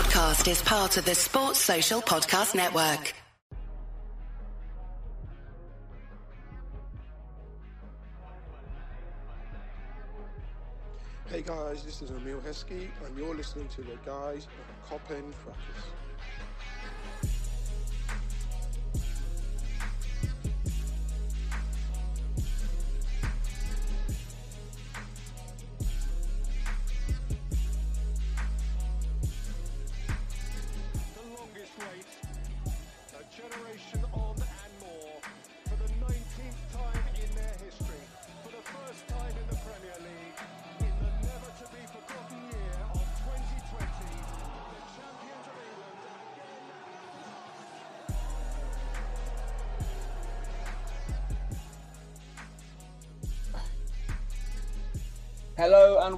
podcast is part of the Sports Social Podcast Network. Hey guys, this is Emile Heskey, and you're listening to the guys of Coppen Fracas.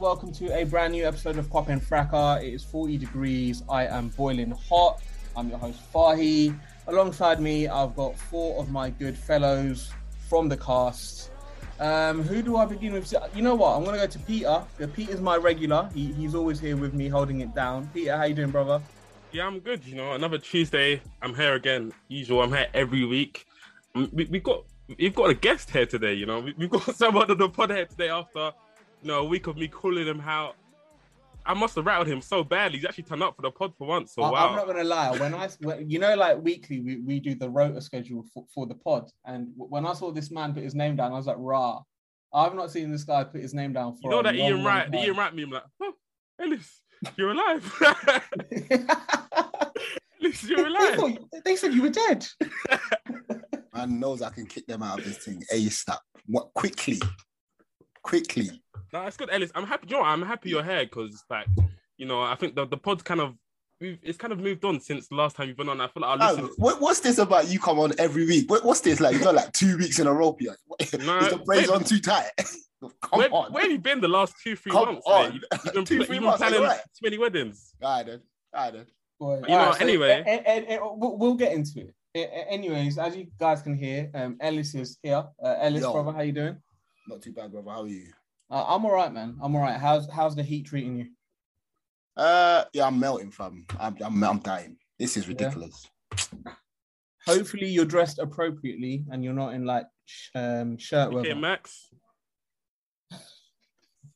Welcome to a brand new episode of Cop and Fracas. It is 40 degrees. I am boiling hot. I'm your host Fahi. Alongside me, I've got four of my good fellows from the cast. Um, who do I begin with? You know what? I'm gonna go to Peter. Peter's my regular. He, he's always here with me, holding it down. Peter, how you doing, brother? Yeah, I'm good. You know, another Tuesday. I'm here again. Usual. I'm here every week. Um, We, we've got we've got a guest here today. You know, we, we've got someone on the pod here today after you know a week of me calling him out. I must have rattled him so badly. He's actually turned up for the pod for once. So I, wow. I'm not gonna lie. When I, when, you know, like weekly, we, we do the rota schedule for, for the pod, and when I saw this man put his name down, I was like, "Rah!" I've not seen this guy put his name down for. you know a that long, Ian long Wright, the time. Ian Wright meme, like, oh, Ellis, you're alive. Ellis, you're they, alive. thought, they said you were dead. Man knows I can kick them out of this thing ASAP. What quickly? Quickly. No, it's good, Ellis. I'm happy. You know. I'm happy you're here because, like, you know, I think the the pod's kind of we've, it's kind of moved on since the last time you've been on. I feel like our listeners. what, what's this about you come on every week? What, what's this like? You got like two weeks in a row, Pierre. No, Is the braids wait. on too tight? come where, on. where have you been the last two, three Come months? on. mate? You- You've been, Two, three you've been months, planning right? too many weddings. All right then. All right then. Boy. You know, Alright, anyway. a- a- a- we'll, we'll get into it. A- a- anyways, as you guys can hear, um, Ellis is here. Uh, Ellis, Yo. brother, how you doing? Not too bad, brother. How are you? Uh, I'm all right, man. I'm all right. How's how's the heat treating you? Uh, yeah, I'm melting, fam. I'm, I'm, I'm dying. This is ridiculous. Hopefully, you're dressed appropriately and you're not in like sh- um, shirt Okay, weather. Max.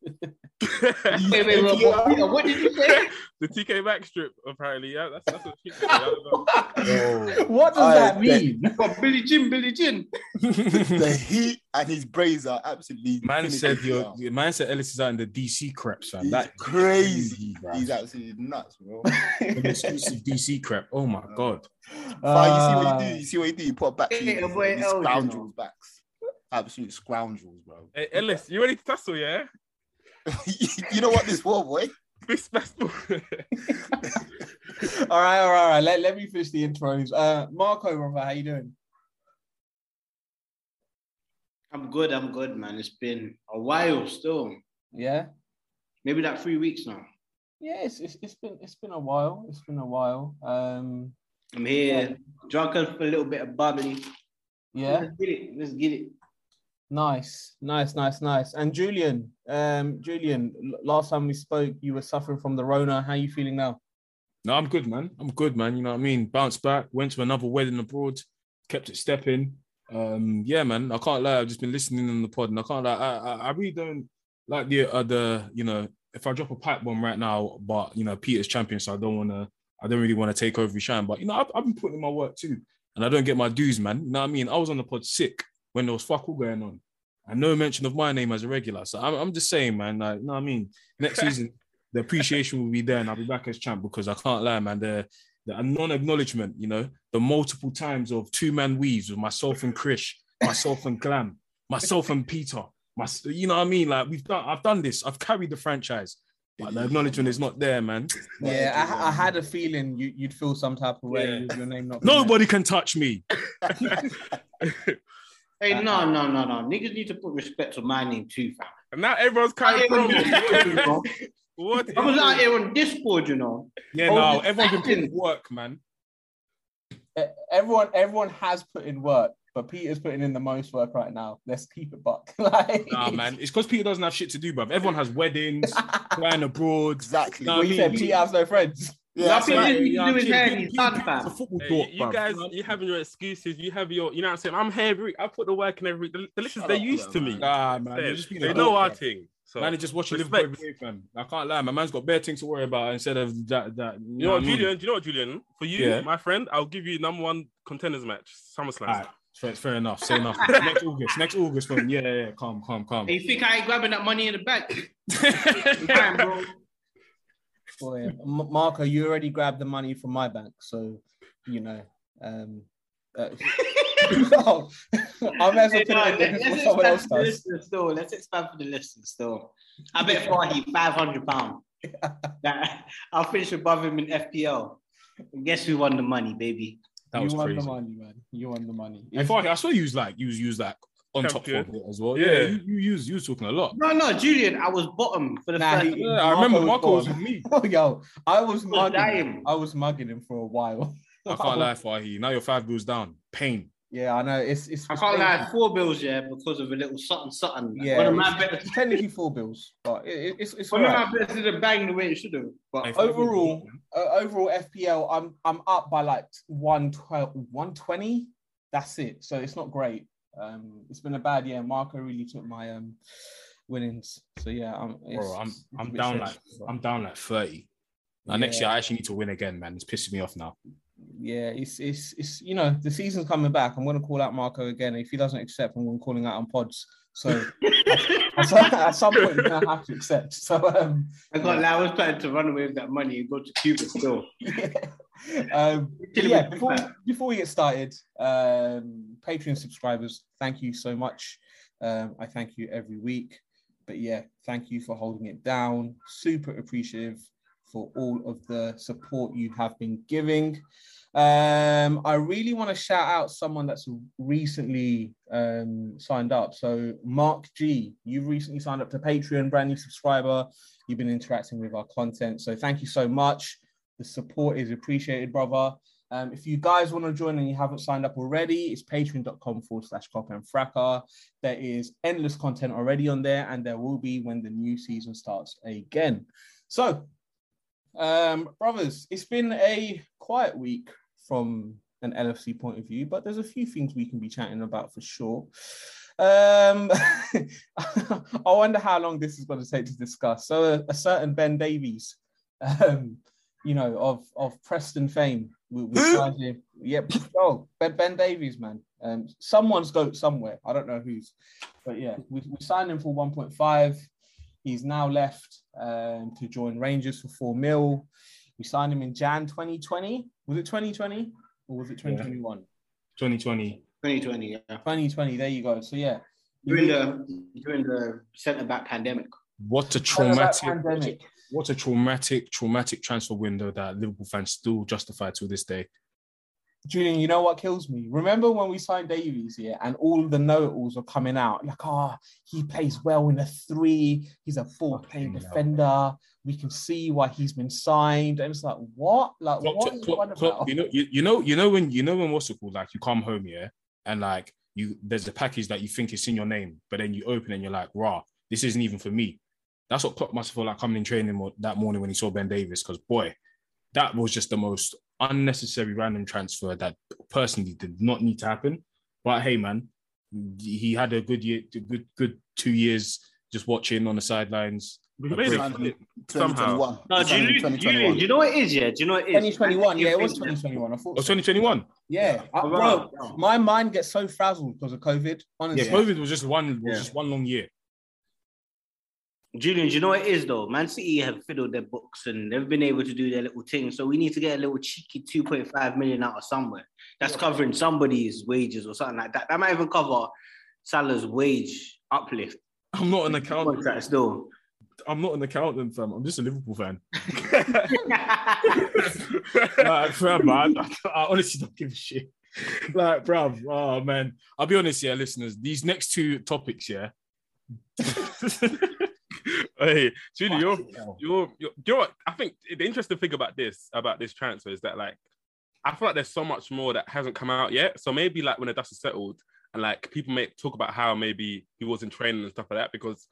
Wait, wait, wait, what, what did you say? the TK Maxx strip, apparently. Yeah, that's, that's what she said. I. What does I that mean? What, Billy Jin, Billy Jin. the heat and his braids are absolutely. Man said me your out. man said Ellis is out in the DC creps, fam. He's That crazy. He's absolutely nuts, bro. Exclusive DC crep. Oh my god. Fine, you see what Uh, you do. You see what you do. You put a back to Hey, these, boy, these Elgin, scoundrels backs. Absolute scoundrels, bro. Hey, Ellis, you ready to tussle, yeah? you know what this for, boy? This festival. all right, all right, all right. Let, let me finish the intros. Uh, Marco, brother, how you doing? I'm good, I'm good, man. It's been a while still. Yeah, Maybe like three weeks now. yeah. It's, it's it's been it's been a while. It's been a while. Um, I'm here, drunk for a little bit of bubbly. yeah. Let's get it. Let's get it. Nice, nice, nice, nice. And Julian, um, Julian, l- last time we spoke, you were suffering from the Rona. How are you feeling now? No, I'm good, man. I'm good, man. You know what I mean? Bounced back, went to another wedding abroad, kept it stepping. Um, yeah, man. I can't lie. I've just been listening on the pod, and I can't lie. I, I, I really don't like the uh, you know. If I drop a pipe bomb right now, but you know Peter's champion, so I don't want to. I don't really want to take over his shine, but you know I've, I've been putting in my work too, and I don't get my dues, man. You know what I mean? I was on the pod sick when there was fuck all going on, and no mention of my name as a regular. So I'm, I'm just saying, man. Like, you know what I mean? Next season, the appreciation will be there, and I'll be back as champ because I can't lie, man. The the non-acknowledgement, you know, the multiple times of two-man weaves with myself and Krish, myself and Glam, myself and Peter. My, you know what I mean? Like we've done, I've done this. I've carried the franchise, but the acknowledgement is not there, man. Yeah, I, I had a feeling you, you'd feel some type of way Yeah. with your name not. being Nobody can touch me. Hey, uh, no, no, no, no. Niggas need to put respect on my name too, fam. and now everyone's kind I of was what? I was is out here on Discord, you know. Yeah, Oh, no, everyone's been putting work, man. Everyone, everyone has put in work, but Peter's putting in the most work right now. Let's keep it buck. like, Nah, man, it's because Peter doesn't have shit to do, bruv. Everyone has weddings, flying abroad. Exactly. No, What I you said? Peter has no friends. Yeah, Nothing that's to right. do his hair, he's done, It's a fam. football Hey, talk, you, you guys, you having your excuses. You have your, you know what I'm saying. I'm here every. I put the work in every week. The, the listeners, they're up, used to me. Nah, man, They- you're just being they know dog, our bruv. thing. So Man, they just watching respect. Liverpool every day, fam. I can't lie. My man's got bare things to worry about instead of that. That you You know what, I mean? Julian? Do you know what, Julian? For you, Yeah. my friend, I'll give you number one contenders match, SummerSlam. Alright, fair, fair enough. Say enough. next August. Next August, man. Yeah, yeah, yeah. Calm, calm, calm. Hey, you think I ain't grabbing that money in the bank? Fine, bro. Boy, M- Marco, you already grabbed the money from my bank, so you know. Um, uh, no, I may as well Hey, put no, it in let, let's someone expand else for the does. listeners still. Let's expand for the listeners still. I bet Fahi five hundred pound. I'll finish above him in FPL. And guess who won the money, baby? That you was won crazy. the money, man. You won the money. In fact, I swear you was like you was used like on top Champion. four bit as well. Yeah, Yeah. you, you use you was talking a lot. No, no, Julian, I was bottom for the Nah, first. he- Yeah, I remember Marco Marco was was with me. Oh, yo, I was was mugging. Him. I was mugging him for a while. I can't lie for you. Now you're five bills down. Pain. Yeah, I know. It's it's. I can't painful. lie, four bills, yeah, because of a little something, something. Yeah, one of my it's, bets, it's technically four bills, but it, it- it's it's one of my bets didn't bang the way it should have. But Hey, five bills overall- uh, overall FPL, I'm I'm up by like 112, 120. That's it. So it's not great. Um, it's been a bad year. Marco really took my um winnings. So yeah, I'm. It's, Bro, I'm it's a I'm down strange, like but I'm down like 30. Now next year I actually need to win again, man. It's pissing me off now. yeah, it's it's it's you know the season's coming back. I'm gonna call out Marco again. If he doesn't accept, I'm gonna call out on pods. So at, some, at some point, you're gonna have to accept. So um, I can't lie, I was planning to run away with that money and go to Cuba still. yeah. Um, yeah, before, before we get started, um, Patreon subscribers, thank you so much. Um, I thank you every week. But yeah, thank you for holding it down. Super appreciative for all of the support you have been giving. Um, I really want to shout out someone that's recently um, signed up. So, Mark G, you've recently signed up to Patreon, brand new subscriber. You've been interacting with our content. So, thank you so much. The support is appreciated, brother. Um, if you guys want to join and you haven't signed up already, it's patreon.com forward slash cop and fracker. There is endless content already on there, and there will be when the new season starts again. So, um, brothers, it's been a quiet week from an LFC point of view, but there's a few things we can be chatting about for sure. Um, I wonder how long this is going to take to discuss. So, a, a certain Ben Davies, um, you know, of of Preston fame, we, we Who? signed him. Yep. Oh, Ben, ben Davies, man. Um, someone's goat somewhere. I don't know who's, but yeah, we, we signed him for 1.5. He's now left um, to join Rangers for four mil. We signed him in Jan 2020. Was it 2020 or was it 2021? 2020. 2020, yeah. 2020. There you go. So yeah, During the during the centre back pandemic. What a traumatic pandemic. What a traumatic, traumatic transfer window that Liverpool fans still justify to this day. Julian, you know what kills me? Remember when we signed Davies here and all the notables are coming out like, oh, he plays well in a three. He's a full playing Fucking hell. defender. We can see why he's been signed. And it's like, what? Like, Klopp- what is Klopp- one Klopp, you know, you, you know, you know when you know when what's it called? Like you come home, yeah, and like you there's a package that you think is in your name, but then you open and you're like, rah, this isn't even for me. That's what Klopp must have felt like coming in training that morning when he saw Ben Davies, because boy, that was just the most unnecessary random transfer that personally did not need to happen. But hey, man, he had a good year, a good good two years just watching on the sidelines. We A made great- it Signed him in somehow. 2021. No, Signed him in Julian, Julian, do you know what it is, yeah? Do you know what it is? 2021. Yeah, it was 2021. I thought. Oh, so. 2021. Yeah, I- Oh, bro, my mind gets so frazzled because of COVID. Honestly, Yeah, COVID was just one was Yeah. just one long year. Julian, do you know what it is though? Man City have fiddled their books and they've been able to do their little thing. So we need to get a little cheeky 2.5 million out of somewhere. That's covering somebody's wages or something like that. That might even cover Salah's wage uplift. I'm not an accountant. Contract still. I'm not an accountant, fam. I'm just a Liverpool fan. like, fam, man, I, I honestly don't give a shit. Like, bruv, oh man. I'll be honest, yeah, listeners. These next two topics, yeah. hey, Julie, you're, you're, you're, you know what? I think the interesting thing about this, about this transfer, is that like, I feel like there's so much more that hasn't come out yet. So maybe like when the dust is settled, and like people may talk about how maybe he wasn't training and stuff like that, because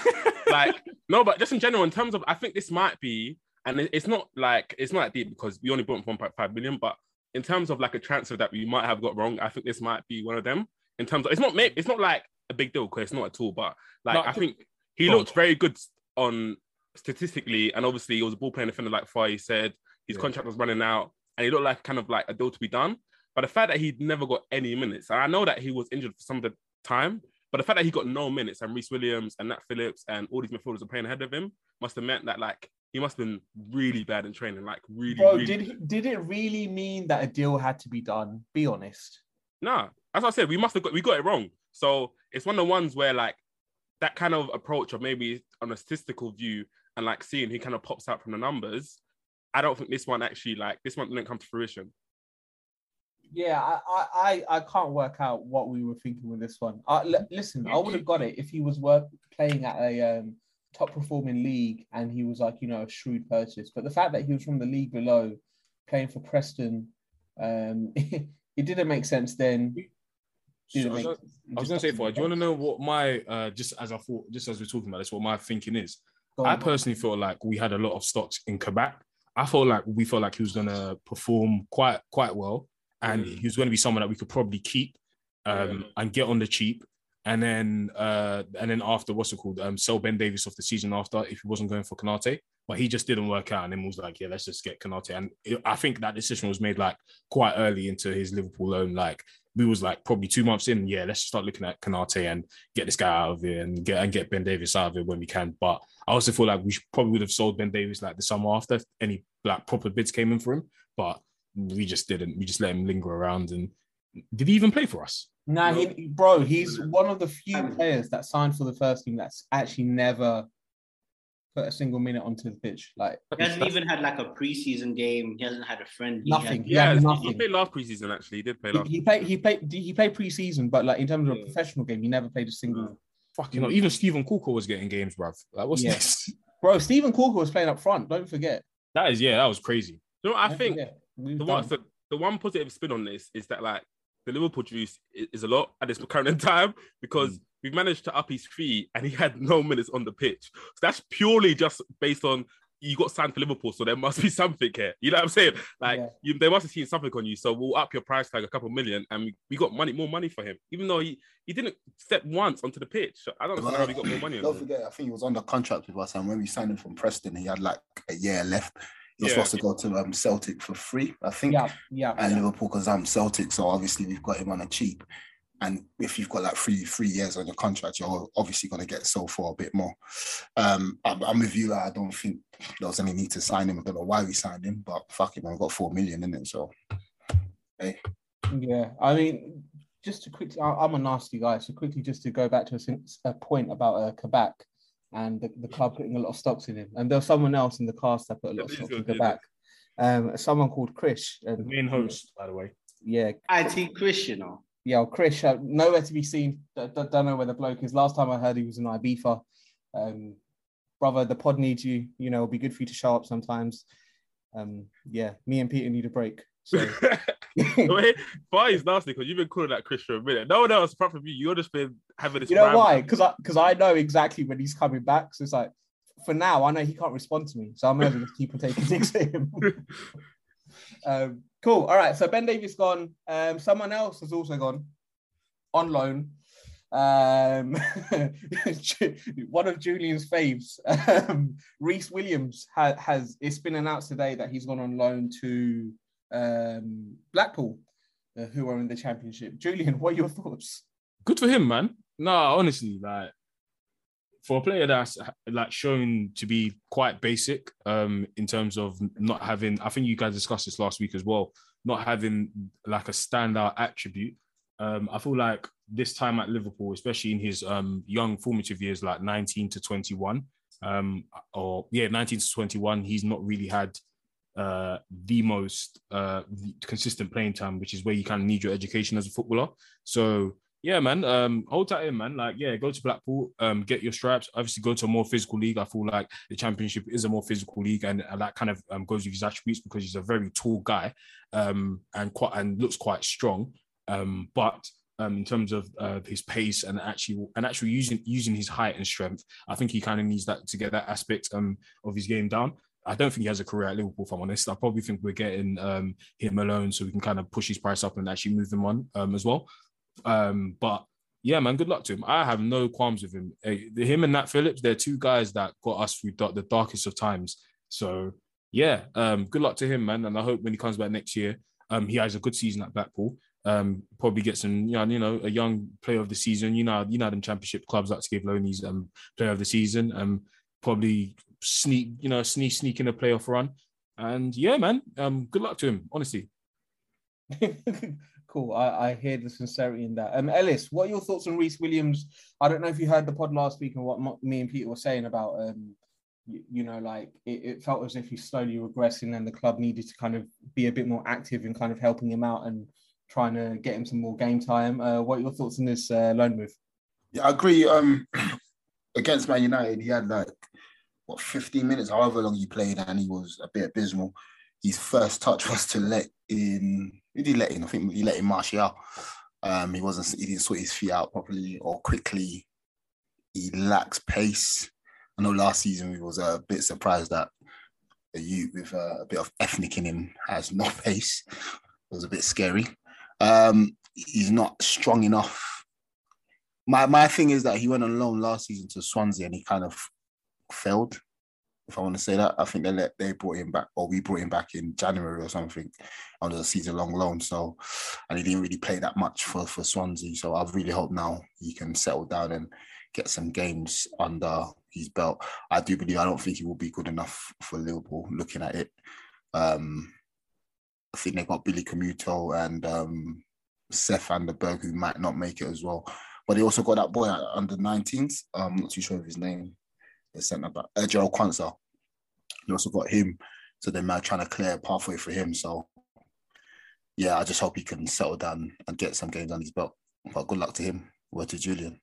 like no, but just in general, in terms of, I think this might be and it's not like it's not that deep because we only bought him for 1.5 million. But in terms of like a transfer that we might have got wrong, I think this might be one of them. In terms of it's not it's not like a big deal because it's not at all. But like No, I think he Go looked very good on statistically, and obviously he was a ball playing defender, like Faye said. His Yeah. contract was running out, and he looked like kind of like a deal to be done. But the fact that he'd never got any minutes, and I know that he was injured for some of the time, but the fact that he got no minutes and Rhys Williams and Nat Phillips and all these midfielders are playing ahead of him must have meant that like he must have been really bad in training, like really, Bro, really. did he- did it really mean that a deal had to be done? Be honest. Nah, as I said, we must have got we got it wrong. So it's one of the ones where like that kind of approach of maybe on a statistical view and like seeing who kind of pops out from the numbers. I don't think this one actually like this one didn't come to fruition. Yeah, I, I, I, can't work out what we were thinking with this one. Uh, l- listen, I would have got it if he was work playing at a um, top performing league and he was like, you know, a shrewd purchase. But the fact that he was from the league below, playing for Preston, um, it didn't make sense then. So I was make gonna- I was gonna say, for do you want to know what my uh, just as I thought, just as we're talking about this, what my thinking is? Go I on. personally felt like we had a lot of stocks in Kabak. I felt like we felt like he was gonna perform quite quite well, and Mm. he was gonna be someone that we could probably keep um, and get on the cheap. And then uh, and then after what's it called? Um, sell Ben Davies off the season after if he wasn't going for Konaté, but he just didn't work out. And then was like, yeah, let's just get Konaté. And it, I think that decision was made like quite early into his Liverpool loan. Like we was like probably two months in. Yeah, let's start looking at Konaté and get this guy out of here and get and get Ben Davies out of it when we can. But I also feel like we probably would have sold Ben Davies like the summer after if any like proper bids came in for him. But we just didn't. We just let him linger around. And did he even play for us? Nah, he, bro, he's one of the few players that signed for the first team that's actually never put a single minute onto the pitch. Like He hasn't even had like a preseason game. He hasn't had a friend. Nothing. He Yeah, had he- he played last preseason actually. He did play he, last. he played, he played, he played preseason, but like in terms of a professional game, he never played a single. Fuck, you know, even Stephen Corker was getting games, bruv. Like, what's Yeah. this? Bro, Stephen Corker was playing up front. Don't forget. That is, yeah, that was crazy. You know, I Don't think the one, the, the one positive spin on this is that like the Liverpool juice is, a lot at this current time because mm. we've managed to up his fee and he had no minutes on the pitch. So that's purely just based on you got signed for Liverpool, so there must be something here. You know what I'm saying? Like Yeah. you, they must have seen something on you, so we'll up your price tag a couple million, and we, we got money, more money for him, even though he, he didn't step once onto the pitch. I don't know how we got more money Don't him. forget, I think he was under contract with us, and when we signed him from Preston, he had like a year left. He was Yeah. supposed to go to um, Celtic for free, I think, Yeah, yeah. and yeah. Liverpool because I'm Celtic, so obviously we've got him on a cheap. And if you've got like three three years on your contract, you're obviously going to get sold for a bit more. Um, I'm, I'm with you. I don't think there was any need to sign him. I don't know why we signed him, but fuck him, I've got four million in it. So Yeah, I mean, just to quickly, I- I'm a nasty guy, so quickly, just to go back to a, a point about uh, Kabak and the, the club putting a lot of stocks in him, and there was someone else in the cast that put a lot of stocks in the back. Um, someone called Chris, and Main host, by the way. yeah, IT Chris, you know. yeah, well, Chris, uh, nowhere to be seen. D- d- don't know where the bloke is. Last time I heard, he was in Ibiza. Um, brother, the pod needs you. You know, it'll be good for you to show up sometimes. Um, yeah, me and Peter need a break. So. Wait, Far is nasty because you've been calling that Chris for a minute. No one else apart from you. You're just been having this. You know why? Because I because I know exactly when he's coming back. So it's like for now, I know he can't respond to me, so I'm well just keep on taking digs at him. um, cool. All right. So Ben Davies gone. Um, someone else has also gone on loan. Um, one of Julian's faves, um, Rhys Williams, ha- has. It's been announced today that he's gone on loan to um, Blackpool, uh, who are in the Championship. Julian, what are your thoughts? Good for him, man. No, honestly, like for a player that's like shown to be quite basic um in terms of not having I think you guys discussed this last week as well, not having like a standout attribute. Um, I feel like this time at Liverpool, especially in his um young formative years, like 19 to 21, um, or yeah, 19 to 21, he's not really had uh the most uh consistent playing time, which is where you kind of need your education as a footballer. So yeah, man. Um, hold tight in, man. Like, yeah, go to Blackpool, um, get your stripes. Obviously, go to a more physical league. I feel like the Championship is a more physical league, and, and that kind of um, goes with his attributes because he's a very tall guy, um, and quite and looks quite strong. Um, but um, in terms of uh, his pace and actually and actually using using his height and strength, I think he kind of needs that to get that aspect um of his game down. I don't think he has a career at Liverpool. If I'm honest, I probably think we're getting um, him alone so we can kind of push his price up and actually move him on um, as well. Um, but yeah, man, good luck to him. I have no qualms with him. Hey, him and Nat Phillips, they're two guys that got us through the darkest of times. So yeah, um, good luck to him, man. And I hope when he comes back next year, um, he has a good season at Blackpool. Um, probably get some, you know, you know, a young player of the season. You know, them championship clubs like to give loanies um player of the season. Um, probably sneak, you know, sneak sneak in a playoff run. And yeah, man, um, good luck to him. Honestly. cool. I, I hear the sincerity in that. Um, Ellis, what are your thoughts on Rhys Williams? I don't know if you heard the pod last week and what me and Peter were saying about, um, you, you know, like it, it felt as if he's slowly regressing and the club needed to kind of be a bit more active in kind of helping him out and trying to get him some more game time. Uh, what are your thoughts on this uh, loan move? Yeah, I agree. Um, against Man United, he had like what 15 minutes, however long he played, and he was a bit abysmal. His first touch was to let in. He did let in? I think he let in Martial. Um, he wasn't. He didn't sort his feet out properly or quickly. He lacks pace. I know last season we was a bit surprised that a youth with a, a bit of ethnic in him has no pace. It was a bit scary. Um, he's not strong enough. My my thing is that he went on loan last season to Swansea and he kind of failed. If I want to say that, I think they let they brought him back, or we brought him back in January or something, under a season long loan. So, and he didn't really play that much for for Swansea. So I really hope now he can settle down and get some games under his belt. I do believe I don't think he will be good enough for Liverpool. Looking at it, um, I think they got Billy Koumetio and um, Sepp van den Berg who might not make it as well. But they also got that boy under 19s. I'm not too sure of his name. The centre back, uh, Jarell Quansah. They also got him. So they might trying to clear a pathway for him. So yeah, I just hope he can settle down and get some games on his belt. But good luck to him. Word to Julian.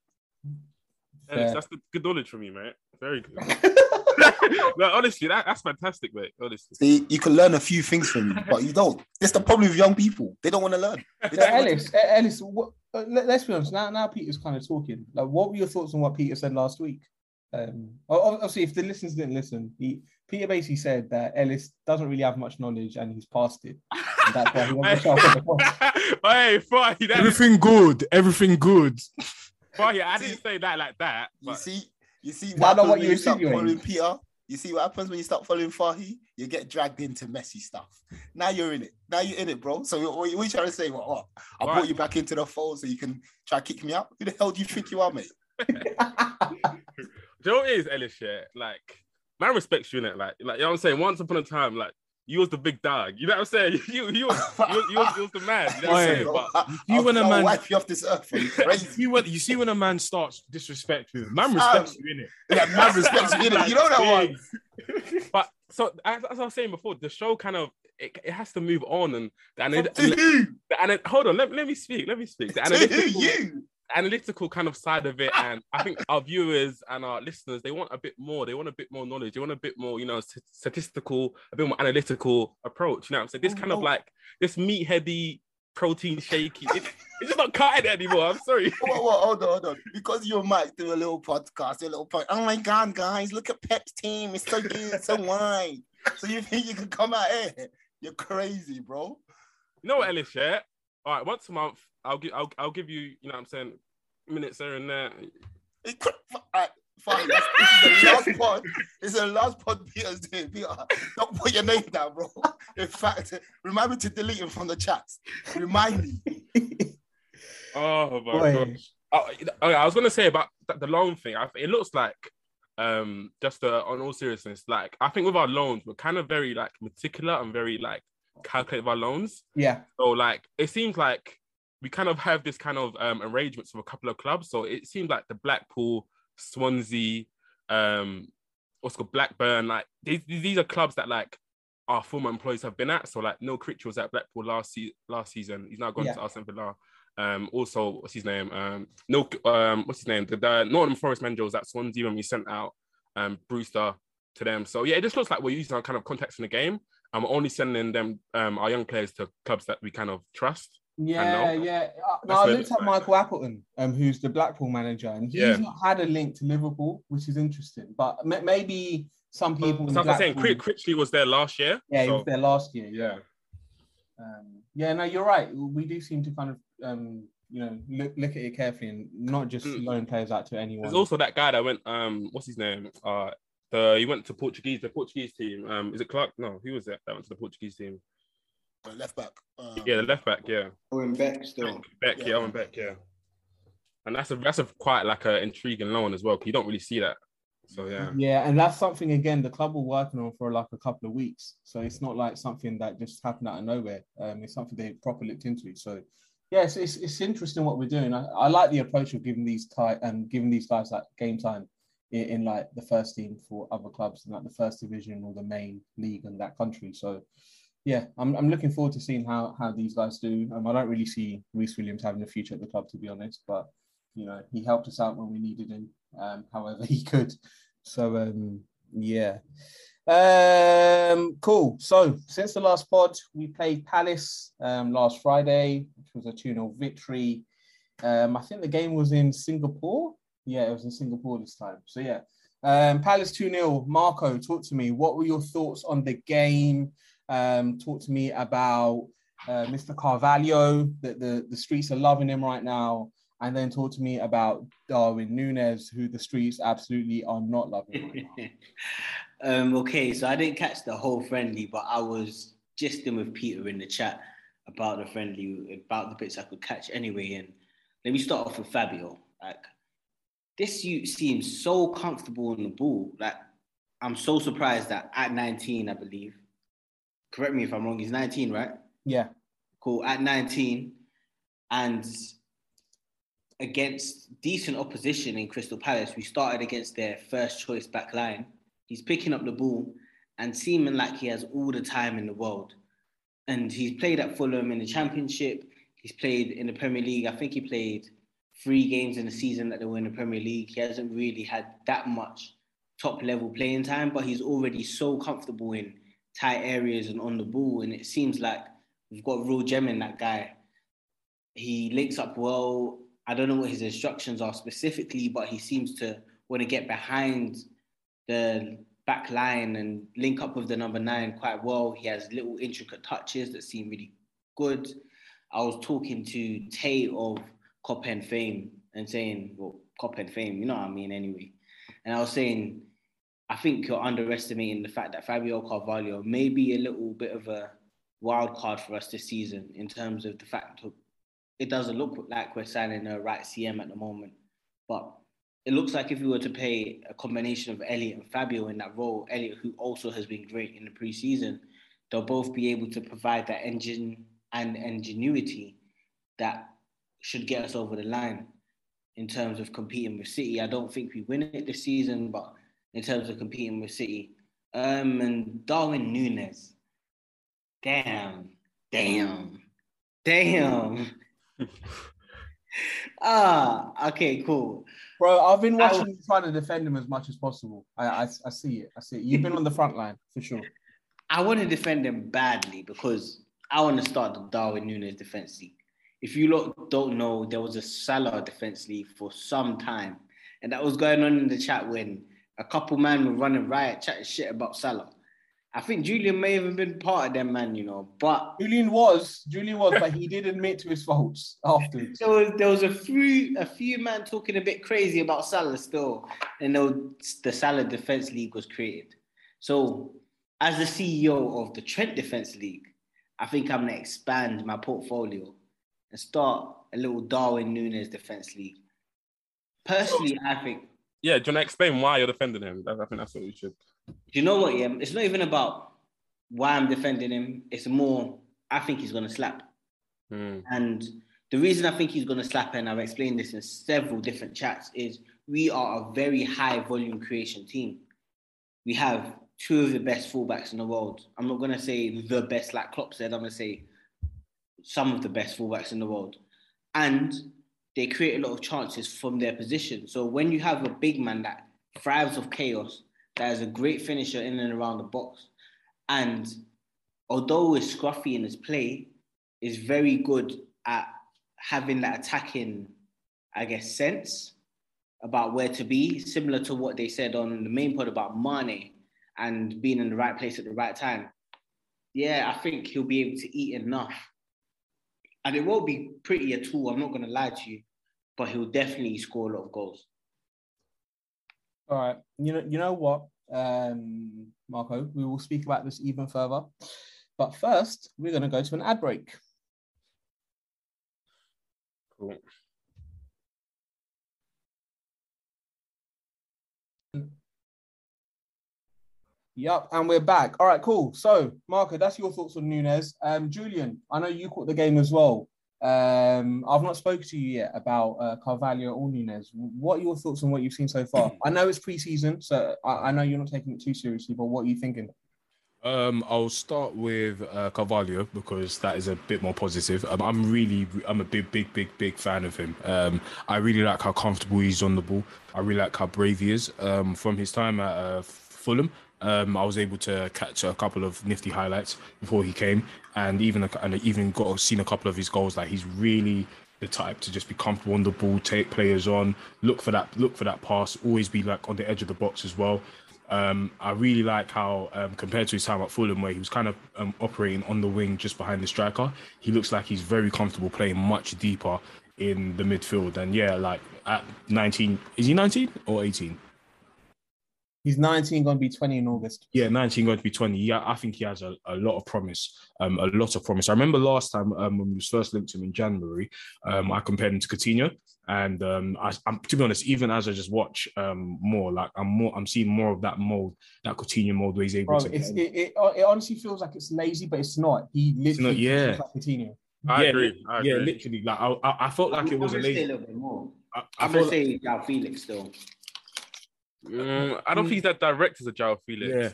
Ellis, that's the good knowledge from you, mate. Very good. no, honestly, that, that's fantastic, mate. Honestly. See, you can learn a few things from me, but you don't. That's the problem with young people. They don't want to learn. They So Ellis, Ellis, what, uh, let, us be honest. Now, now Peter's kind of talking. Like, what were your thoughts on what Peter said last week? Um, obviously, if the listeners didn't listen, he, Peter basically said that Ellis doesn't really have much knowledge and he's past it. And that's why he wants to show up the pod. hey, Fahy, that, Everything good. Everything good. Fahy, I didn't say that like that. You see, you see Is that not happens what when you you start following Peter. You see what happens when you start following Fahy? You get dragged into messy stuff. Now you're in it. Now you're in it, bro. So what, what you trying to say? What? what? I Right. brought you back into the fold so you can try to kick me out. Who the hell do you think you are, mate? Do you know what it is, Ellis? Yeah, like man respects you in it. Like, like you know what I'm saying. Once upon a time, like you was the big dog. You know what I'm saying? You you was you, was- you, was, you was the man. You know what I'm saying? Bro, But I, you I'll, when a I'll man- wipe you off this earth. You You crazy? see, when, you see when a man starts disrespect you, man respects you in it. yeah, man respects you. innit? You know that one. but so as, as I was saying before, the show kind of it, it has to move on and the, To analy- who? the ana- hold on, let, let me speak. Let me speak. The To who? analytical, You. Analytical kind of side of it, and I think our viewers and our listeners they want a bit more. They want a bit more knowledge. They want a bit more, you know, st- statistical, a bit more analytical approach. You know what I'm saying? This Oh, kind of like this meatheady, protein shaky. It, it's just not cutting it anymore. I'm sorry. Whoa, whoa, hold on, hold on. Because you Mike do a little podcast, a little point. Oh my God, guys, look at Pep's team. It's so good, so wide. So you think you can come out here? You're crazy, bro. You know what, Ellis? Yeah. All right. Once a month, I'll give. I'll, I'll give you. You know what I'm saying? Minutes here and there. It could, alright, fine. This is the last pod. This is the last pod Peter's doing. Peter, don't put your name down, bro. In fact, remind me to delete him from the chats. Remind me. Oh my Boy. gosh. Oh, okay, I was gonna say about the loan thing. I, it looks like, um, just uh, on all seriousness, like I think with our loans, we're kind of very like meticulous and very like calculate our loans. yeah, So like it seems like we kind of have this kind of um arrangements with a couple of clubs. So it seems like the Blackpool, Swansea, um, what's called Blackburn. Like these these are clubs that like our former employees have been at. So like Neil Critch was at Blackpool last se- last season. He's now gone Yeah. to Aston Villa. Um, also, what's his name? Um, no, um, what's his name? The, the Nottingham Forest manager was at Swansea when we sent out um Brewster to them. So yeah, it just looks like we're using our kind of contacts in the game. And we're only sending them um our young players to clubs that we kind of trust. Yeah, yeah. Uh, That's No, I looked at. Michael Appleton, um, who's the Blackpool manager, and he's Yeah. not had a link to Liverpool, which is interesting. But ma- maybe some people. in I was saying, Critchley was there last year. Yeah, he was there last year. Yeah. yeah. Um, yeah, no, you're right. We do seem to kind of, um, you know, look look at it carefully and not just Mm. loan players out to anyone. There's also that guy that went. Um, what's his name? Uh, the he went to Portuguese, the Portuguese team. Um, is it Clark? No, who was that? That went to the Portuguese team. Uh, left back. Um, Yeah, the left back. Yeah, Owen Beck still. Beck. Yeah, Yeah. Owen Beck. Yeah, and that's a that's a quite like a intriguing loan as well. 'cause you don't really see that. So yeah. Yeah, and that's something again the club were working on for like a couple of weeks. So it's not like something that just happened out of nowhere. Um, it's something they properly looked into. So yes, it's, it's interesting what we're doing. I, I like the approach of giving these guys and giving these guys like game time in, in like the first team for other clubs in like the first division or the main league in that country. So yeah, I'm, I'm looking forward to seeing how how these guys do. Um, I don't really see Rhys Williams having a future at the club to be honest, but you know he helped us out when we needed him, um, however he could. So um, yeah, um, cool. So since the last pod, we played Palace um, last Friday, which was a 2-0 victory. Um, I think the game was in Singapore. Yeah, it was in Singapore this time. So yeah, um, Palace 2-0. Marco, talk to me. What were your thoughts on the game? Um, talk to me about uh, Mr. Carvalho. That the, the streets are loving him right now. And then talk to me about Darwin Nunez, who the streets absolutely are not loving right um, okay, so I didn't catch the whole friendly, but I was just in with Peter in the chat about the friendly, about the bits I could catch anyway. And let me start off with Fabio. Like this, you seems so comfortable on the ball. Like I'm so surprised that at 19, I believe. Correct me if I'm wrong. He's 19, right? Yeah. Cool. At 19, and against decent opposition in Crystal Palace, we started against their first choice back line. He's picking up the ball and seeming like he has all the time in the world. And he's played at Fulham in the Championship. He's played in the Premier League. I think he played three games in the season that they were in the Premier League. He hasn't really had that much top level playing time, but he's already so comfortable in tight areas and on the ball. And it seems like we've got a real gem in that guy. He links up well. I don't know what his instructions are specifically, but he seems to want to get behind the back line and link up with the number nine quite well. He has little intricate touches that seem really good. I was talking to Tay of Copen fame and saying, well, Copen fame, you know what I mean, anyway. And I was saying, I think you're underestimating the fact that Fabio Carvalho may be a little bit of a wild card for us this season in terms of the fact that it doesn't look like we're signing a right CM at the moment. But it looks like if we were to pay a combination of Elliot and Fabio in that role, Elliot, who also has been great in the preseason, they'll both be able to provide that engine and ingenuity that should get us over the line in terms of competing with City. I don't think we win it this season, but in terms of competing with City. Um, and Darwin Nunez. Damn, damn, damn. ah, okay, cool. Bro, I've been watching you trying to defend him as much as possible. I, I, I see it. I see it. You've been on the front line for sure. I want to defend him badly because I want to start the Darwin Nunez defense league. If you lot don't know, there was a Salah defense league for some time, and that was going on in the chat when a couple man were running riot, chatting shit about Salah. I think Julian may have been part of them, man, you know. But Julian was, Julian was, but he did admit to his faults afterwards. there was there was a few a few man talking a bit crazy about Salah still, and the, the Salah Defense League was created. So, as the CEO of the Trent Defense League, I think I'm gonna expand my portfolio and start a little Darwin Nunez Defense League. Personally, I think Yeah, do you want to explain why you're defending him? I think that's what we should. Do you know what? Yeah, it's not even about why I'm defending him. It's more, I think he's gonna slap. Hmm. And the reason I think he's gonna slap, and I've explained this in several different chats, is we are a very high volume creation team. We have two of the best fullbacks in the world. I'm not gonna say the best, like Klopp said. I'm gonna say some of the best fullbacks in the world, and they create a lot of chances from their position. So when you have a big man that thrives of chaos, that is a great finisher in and around the box, and although he's scruffy in his play, is very good at having that attacking, I guess, sense about where to be, similar to what they said on the main pod about Mane. and being in the right place at the right time, yeah, I think he'll be able to eat enough. And it won't be pretty at all. I'm not going to lie to you, but he'll definitely score a lot of goals. All right. You know, you know what, um, Marco, we will speak about this even further. But first, we're going to go to an ad break. Cool. Yep, and we're back. All right, cool. So, Marco, that's your thoughts on Nunez. Um, Julian, I know you caught the game as well. Um, I've not spoken to you yet about uh, Carvalho or Nunez. What are your thoughts on what you've seen so far? I know it's preseason, so I, I know you're not taking it too seriously, but what are you thinking? Um, I'll start with uh, Carvalho because that is a bit more positive. Um, I'm really, I'm a big, big, big, big fan of him. Um, I really like how comfortable he's on the ball. I really like how brave he is. Um, from his time at uh, Fulham, um, I was able to catch a couple of nifty highlights before he came, and even and even got seen a couple of his goals. Like he's really the type to just be comfortable on the ball, take players on, look for that, look for that pass, always be like on the edge of the box as well. Um, I really like how, um, compared to his time at Fulham, where he was kind of um, operating on the wing just behind the striker, he looks like he's very comfortable playing much deeper in the midfield. And yeah, like at 19, is he 19 or 18? He's 19, going to be 20 in August. Yeah, 19 going to be 20. Yeah, I think he has a, a lot of promise. Um, a lot of promise. I remember last time um, when we was first linked to him in January, um, I compared him to Coutinho, and um, I, am to be honest, even as I just watch um, more, like I'm more, I'm seeing more of that mold, that Coutinho mold where he's able Bro, to. it's, it, it, it honestly feels like it's lazy, but it's not. He literally not, yeah. feels like Coutinho. I yeah, agree. I yeah, literally. Like I, I, I felt like it was a I'm gonna say a little bit more. I, I I'm gonna like- say Joao Felix still. Mm, I don't think he's that direct as a Joao Felix. Yeah.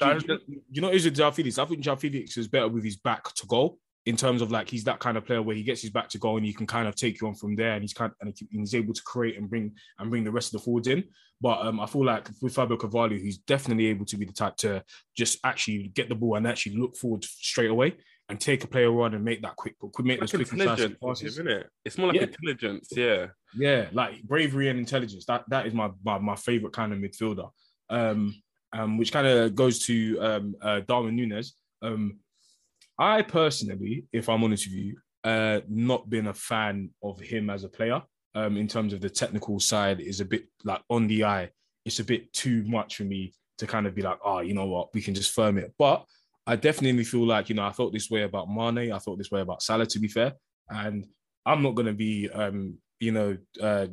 That- you- you know, is it Joao Felix? I think Joao Felix is better with his back to goal in terms of like he's that kind of player where he gets his back to goal and he can kind of take you on from there, and he's kind and he's able to create and bring and bring the rest of the forwards in. But um, I feel like with Fabio Carvalho, he's definitely able to be the type to just actually get the ball and actually look forward straight away and take a player on and make that quick, quick make Like those quick intelligence, isn't it? It's more like Yeah. intelligence, yeah. Yeah, like bravery and intelligence. That that is my my, my favorite kind of midfielder. Um, um, which kind of goes to um, uh, Darwin Nunez. Um, I personally, if I'm honest with you, uh, not been a fan of him as a player. Um, in terms of the technical side, is a bit like on the eye. It's a bit too much for me to kind of be like, oh, you know what, we can just firm it. But I definitely feel like you know I felt this way about Mane. I felt this way about Salah. To be fair, and I'm not going to be, um, you know, uh,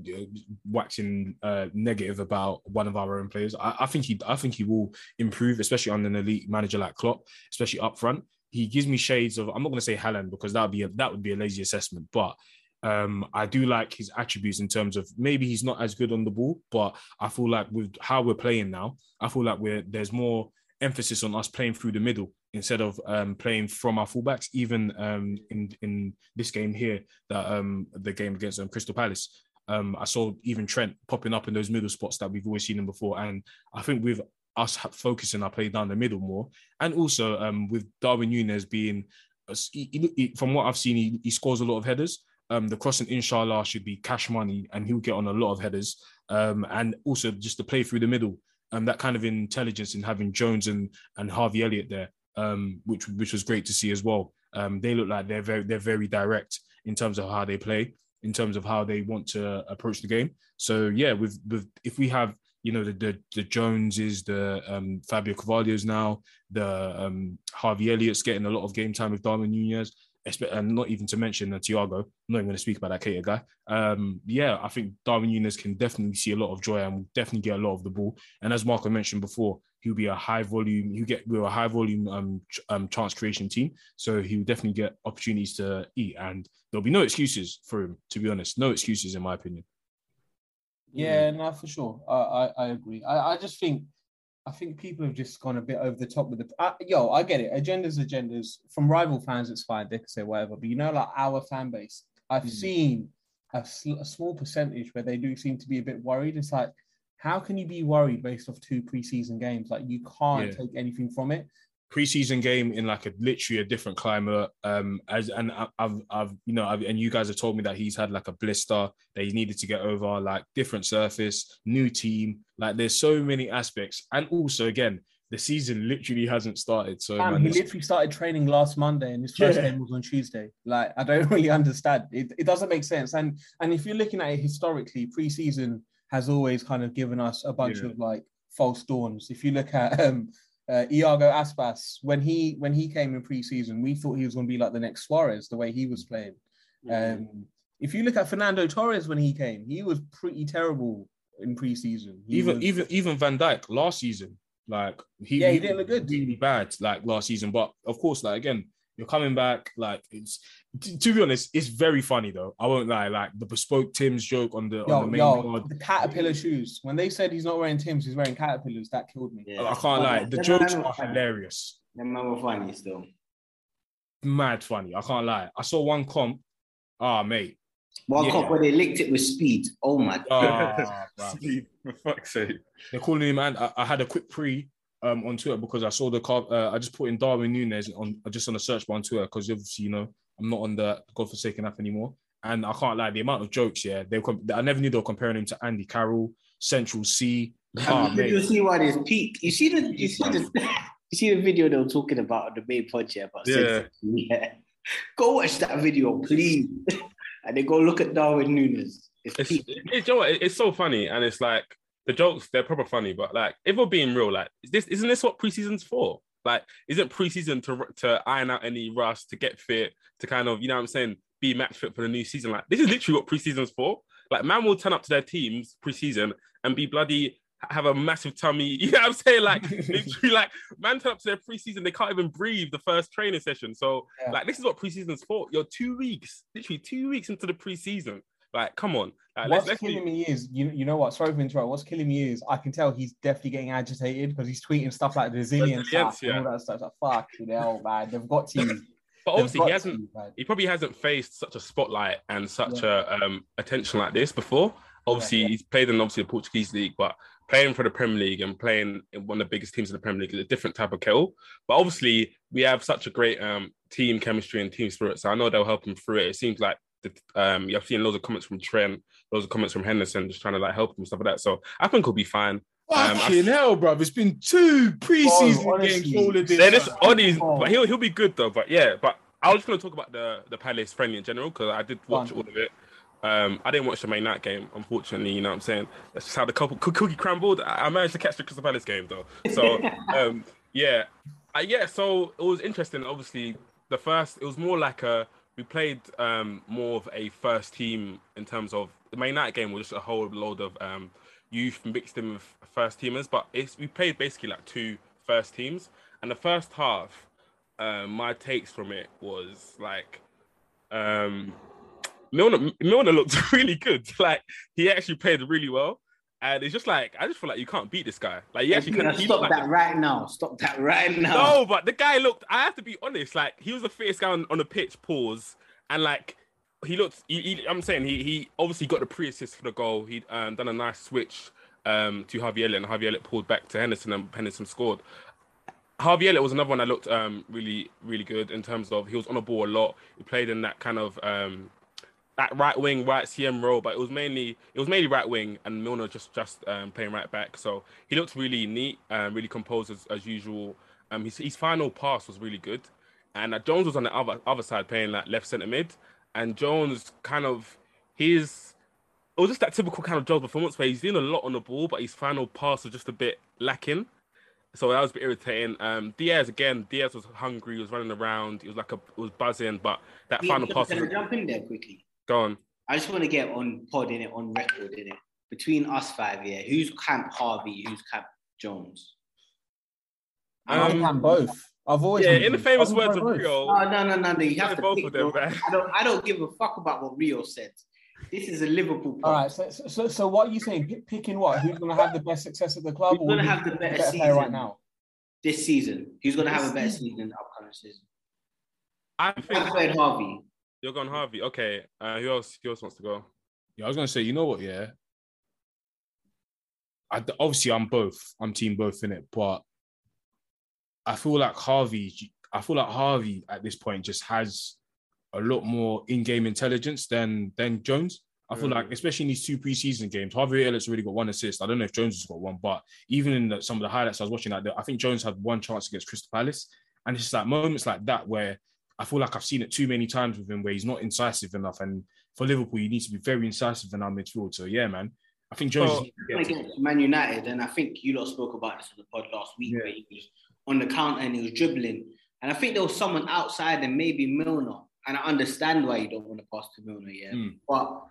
waxing uh, negative about one of our own players. I, I think he, I think he will improve, especially under an elite manager like Klopp, especially up front. He gives me shades of. I'm not going to say Haaland because that would be a, that would be a lazy assessment, but. Um, I do like his attributes in terms of maybe he's not as good on the ball, but I feel like with how we're playing now, I feel like we're there's more emphasis on us playing through the middle instead of um, playing from our fullbacks. Even um, in in this game here, that um, the game against um, Crystal Palace, um, I saw even Trent popping up in those middle spots that we've always seen him before. And I think with us focusing our play down the middle more, and also um, with Darwin Nunez being, s- he- he- from what I've seen, he, he scores a lot of headers. Um, the crossing, inshallah, should be cash money, and he'll get on a lot of headers. Um, and also just to play through the middle, um, that kind of intelligence in having Jones and and Harvey Elliott there, um, which which was great to see as well. Um, they look like they're very they're very direct in terms of how they play, in terms of how they want to approach the game. So yeah, with with if we have you know the the, the Joneses, the um, Fabio Carvalho's now, the um, Harvey Elliott's getting a lot of game time with Darwin Nunez. And not even to mention uh, Thiago. I'm not even going to speak about that Keita guy. Um, yeah, I think Darwin Nunez can definitely see a lot of joy and will definitely get a lot of the ball. And as Marco mentioned before, he'll be a high volume. He'll get we're a high volume um, ch- um chance creation team, so he'll definitely get opportunities to eat. And there'll be no excuses for him. To be honest, no excuses in my opinion. Yeah, no, for sure. I, I, I agree. I, I just think, I think people have just gone a bit over the top with the. I, yo, I get it. Agendas, agendas. From rival fans, it's fine. They can say whatever. But you know, like our fan base, I've Mm. seen a, sl- a small percentage where they do seem to be a bit worried. It's like, how can you be worried based off two preseason games? Like you can't Yeah. take anything from it. preseason game in like a literally a different climate. Um, as and I've I've you know I've, and you guys have told me that he's had like a blister that he needed to get over, like different surface, new team. Like there's so many aspects, and also again the season literally hasn't started. So Fam, man, he literally started training last Monday, and his first Yeah. game was on Tuesday. Like, I don't really understand. It, it doesn't make sense. And and if you're looking at it historically, preseason has always kind of given us a bunch Yeah. of like false dawns. If you look at um, uh, Iago Aspas, when he when he came in preseason, we thought he was going to be like the next Suarez, the way he was playing. Um, if you look at Fernando Torres when he came, he was pretty terrible in preseason. He even was- even even Van Dijk last season, like he Yeah, he was didn't look good. really bad like last season. But of course, like again, you're coming back. Like it's t- to be honest, it's very funny though. I won't lie. Like the bespoke Tim's joke on the on the main yo, card. the caterpillar shoes. When they said he's not wearing Tim's, he's wearing caterpillars. That killed me. Yeah. I can't lie. The Them jokes man are hilarious. Them man were funny still. Mad funny. I can't lie. I saw one comp. Ah, mate. One Yeah. cop where they licked it with speed. Oh my god. Ah, bruv. Steve, for fuck's sake. They're calling him, man. I, I had a quick pre um, on Twitter because I saw the car. Uh, I just put in Darwin Nunez on just on the search bar on Twitter because obviously, you know, I'm not on the godforsaken app anymore. And I can't lie, the amount of jokes, yeah, they were, I never knew they were comparing him to Andy Carroll, Central C. You see why there's peak. You see the you see the you see the video they were talking about on the main project yeah, about Yeah. Sensei? yeah. Go watch that video, please. and then go look at Darwin Nunez. It's, It's, it's, you know what? it's so funny, and it's like the jokes they're proper funny, but like if we're being real, like is this isn't this what preseason's for? Like, isn't preseason to to iron out any rust, to get fit, to kind of you know what I'm saying, be match fit for the new season? Like, this is literally what preseason's for. Like, man will turn up to their teams preseason and be bloody have a massive tummy. You know what I'm saying? Like, literally, like man turn up to their preseason, they can't even breathe the first training session. So, Yeah. like, this is what preseason's for. You're two weeks, literally two weeks into the preseason. Like, come on. Like, What's let's, let's killing me is you, you know what? Sorry for interrupting. What's killing me is I can tell he's definitely getting agitated because he's tweeting stuff like resilience Resilience, stuff and all that stuff. Like, fuck, you know, man. They've got to. but obviously he hasn't. man. He probably hasn't faced such a spotlight and such a um, attention like this before. Obviously, yeah. he's played in obviously the Portuguese league, but playing for the Premier League and playing in one of the biggest teams in the Premier League is a different type of kettle. But obviously, we have such a great um, team chemistry and team spirit, so I know they'll help him through it. It seems like um, you've seen loads of comments from Trent, loads of comments from Henderson, just trying to like help him and stuff like that. So I think he'll be fine. Um, I- Fucking hell, bruv. It's been two preseason Bro, games honestly. all of this. Yeah, this. Oddies, Oh. but he'll he'll be good though. But yeah, but I was just going to talk about the the Palace friendly in general because I did watch Fun. all of it. Um, I didn't watch the main night game, unfortunately. You know what I'm saying? That's just how the couple cook- cookie crumbled. I I managed to catch the Crystal Palace game though. So um, yeah, uh, yeah. So it was interesting. Obviously, the first it was more like a we played um, more of a first team in terms of the main night game was just a whole load of um, youth mixed in with first teamers, but it's we played basically like two first teams. And the first half, um, my takes from it was like um, Milner, Milner looked really good. Like he actually played really well. And it's just like I just feel like you can't beat this guy. Like he actually You're gonna stop like that right now. Stop that right now. no, but the guy looked. I have to be honest. Like he was the fittest guy on, on the pitch. Pause. And like he looked. He, he, I'm saying he he obviously got the pre-assist for the goal. He um, done a nice switch um, to Harvey Elliott, and Harvey Elliott pulled back to Henderson, and Henderson scored. Harvey Elliott was another one that looked um, really really good in terms of he was on the ball a lot. He played in that kind of um, that right wing, right CM role, but it was mainly it was mainly right wing, and Milner just just um, playing right back. So he looked really neat, um, really composed as, as usual. Um, his, his final pass was really good, and uh, Jones was on the other other side playing like left centre mid, and Jones kind of his it was just that typical kind of Jones performance where he's doing a lot on the ball, but his final pass was just a bit lacking. So that was a bit irritating. Um, Diaz again, Diaz was hungry, he was running around, he was like a was buzzing, but that final pass was jump in there quickly? Gone. I just want to get on pod in it, on record in it. Between us five, yeah, who's camp Harvey, who's camp Jones? Um, I'm both. I've always Yeah, in the famous I've words of both. Rio, Oh no, no, no, no! You have to both pick of them, man. I don't, I don't give a fuck about what Rio said. This is a Liverpool. All pod. right. So, so- so, so what are you saying? Pick, picking what? Who's going to have the best success at the club? Who's gonna have the better player season? right now? this season. Who's going to have a better season. season upcoming season? I I think Harvey. You're going Harvey. Okay, uh, who else? Who else wants to go? Yeah, I was gonna say, you know what? Yeah, I obviously I'm both. I'm team both in it, but I feel like Harvey. I feel like Harvey at this point just has a lot more in-game intelligence than than Jones. I feel like, especially in these two preseason games, Harvey Elliott's already got one assist. I don't know if Jones has got one, but even in the, some of the highlights I was watching, like, I think Jones had one chance against Crystal Palace. And it's just like moments like that where I feel like I've seen it too many times with him where he's not incisive enough. And for Liverpool, you need to be very incisive in our midfield. So, yeah, man. I think Jones So, against Man United, and I think you lot spoke about this on the pod last week, where he was on the counter and he was dribbling. And I think there was someone outside and maybe Milner. And I understand why you don't want to pass to Milner, yeah. Mm. But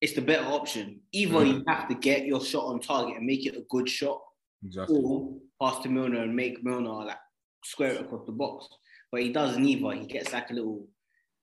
it's the better option. Either Mm. you have to get your shot on target and make it a good shot, Exactly. or pass to Milner and make Milner like square it across the box. But he does neither. He gets like a little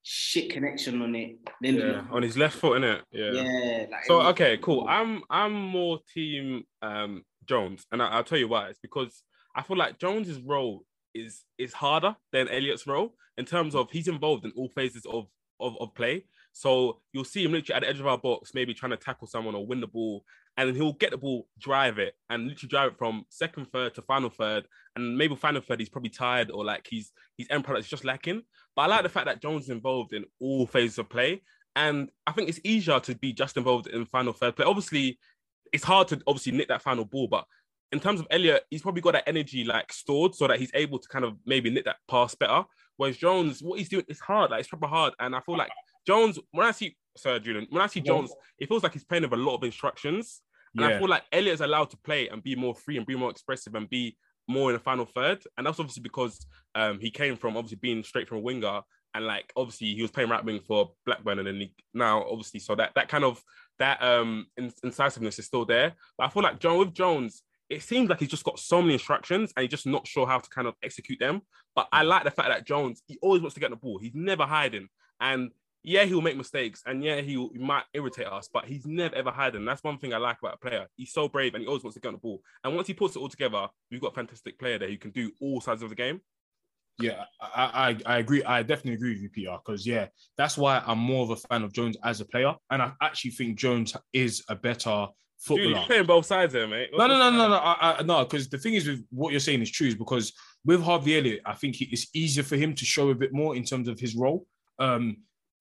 shit connection on it. Then Yeah, on his left foot, innit? Yeah. yeah, like So okay, cool. I'm I'm more team um Jones, and I, I'll tell you why. It's because I feel like Jones's role is is harder than Elliott's role in terms of he's involved in all phases of of, of play. So you'll see him literally at the edge of our box, maybe trying to tackle someone or win the ball, and he'll get the ball, drive it, and literally drive it from second third to final third, and maybe final third he's probably tired or like he's his end product is just lacking. But I like the fact that Jones is involved in all phases of play, and I think it's easier to be just involved in final third play. Obviously, it's hard to obviously nick that final ball, but in terms of Elliott, he's probably got that energy like stored so that he's able to kind of maybe nick that pass better. Whereas Jones, what he's doing is hard, like it's proper hard. And I feel like Jones, when I see Sir Julian, when I see Jones, it feels like he's playing with a lot of instructions. And I feel like Elliott is allowed to play and be more free and be more expressive and be more in the final third. And that's obviously because um, he came from obviously being straight from a winger and like obviously he was playing right wing for Blackburn and then he, now obviously so that that kind of that um incisiveness is still there. But I feel like John with Jones, it seems like he's just got so many instructions and he's just not sure how to kind of execute them. But I like the fact that Jones, he always wants to get the ball. He's never hiding. And yeah, he'll make mistakes and yeah, he, he might irritate us, but he's never ever had hiding. That's one thing I like about a player. He's so brave and he always wants to get on the ball. And once he puts it all together, we've got a fantastic player there who can do all sides of the game. Yeah, I, I I agree. I definitely agree with you, Peter. Because yeah, that's why I'm more of a fan of Jones as a player, and I actually think Jones is a better Dude, footballer. you're playing both sides there, mate. No, no, no, no, no, I, I, no. Because the thing is, with what you're saying is true. Is because with Harvey Elliott, I think it's easier for him to show a bit more in terms of his role. Um,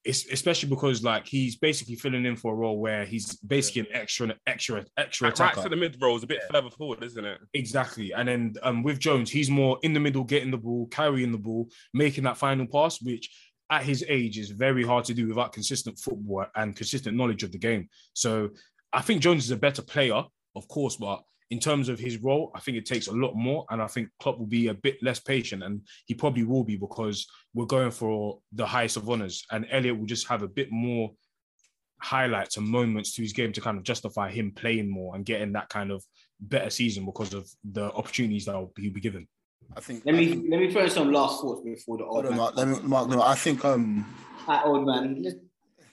especially because like he's basically filling in for a role where he's basically an extra, extra, extra Like, right attacker. to the mid row is a bit further forward, isn't it? Exactly. And then um, with Jones, he's more in the middle, getting the ball, carrying the ball, making that final pass, which at his age is very hard to do without consistent football and consistent knowledge of the game. So I think Jones is a better player, of course, but in terms of his role, I think it takes a lot more. And I think Klopp will be a bit less patient, and he probably will be because we're going for the highest of honors. And Elliott will just have a bit more highlights and moments to his game to kind of justify him playing more and getting that kind of better season because of the opportunities that he'll be given. I think. Let me think- let me throw in some last thoughts before the old Hold on, man. Mark. Let me, Mark. No, I think um, That old man.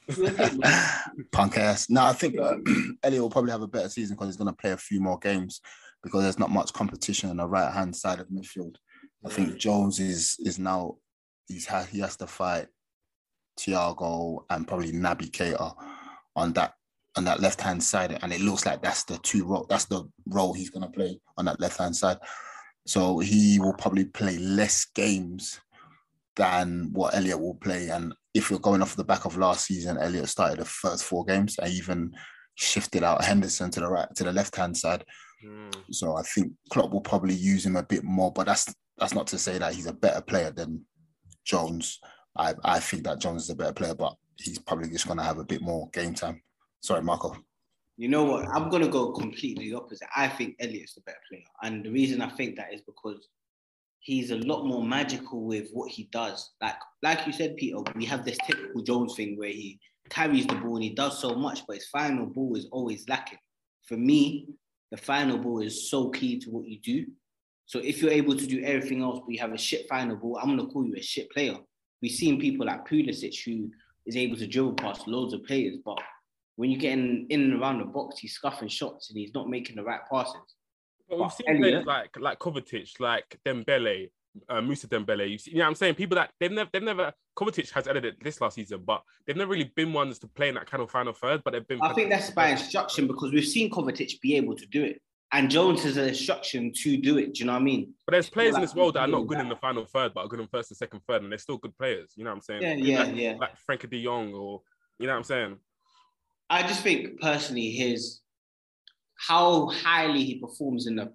Punk ass. No, I think uh, Elliott will probably have a better season because he's going to play a few more games because there's not much competition on the right hand side of midfield. I think Jones is is now he's ha- he has to fight Thiago and probably Naby Keita on that on that left hand side, and it looks like that's the two role that's the role he's going to play on that left hand side. So he will probably play less games than what Elliott will play. And if you're going off the back of last season, Elliott started the first four games. I even shifted out Henderson to the right to the left hand side. Hmm. So I think Klopp will probably use him a bit more, but that's that's not to say that he's a better player than Jones. I, I think that Jones is a better player, but he's probably just going to have a bit more game time. Sorry, Marco. You know what? I'm gonna go completely opposite. I think Elliott's the better player, and the reason I think that is because he's a lot more magical with what he does. Like, like you said, Peter, we have this typical Jones thing where he carries the ball and he does so much, but his final ball is always lacking. For me, the final ball is so key to what you do. So if you're able to do everything else, but you have a shit final ball, I'm gonna call you a shit player. We've seen people like Pulisic who is able to dribble past loads of players, but when you get in, in and around the box, he's scuffing shots and he's not making the right passes. But we've seen players like like Kovacic, like Dembele, uh, Mousa Dembele. You, see, you know what I'm saying? People that they've never, they've never. Kovacic has edited this last season, but they've never really been ones to play in that kind of final third. But they've been. I think that's by instruction because we've seen Kovacic be able to do it. And Jones has an instruction to do it. Do you know what I mean? But there's players in this world that are not good in the final third, but are good in first and second third, and they're still good players. You know what I'm saying? Yeah, yeah, like, yeah. Like Frenkie De Jong, or you know what I'm saying? I just think personally his how highly he performs in the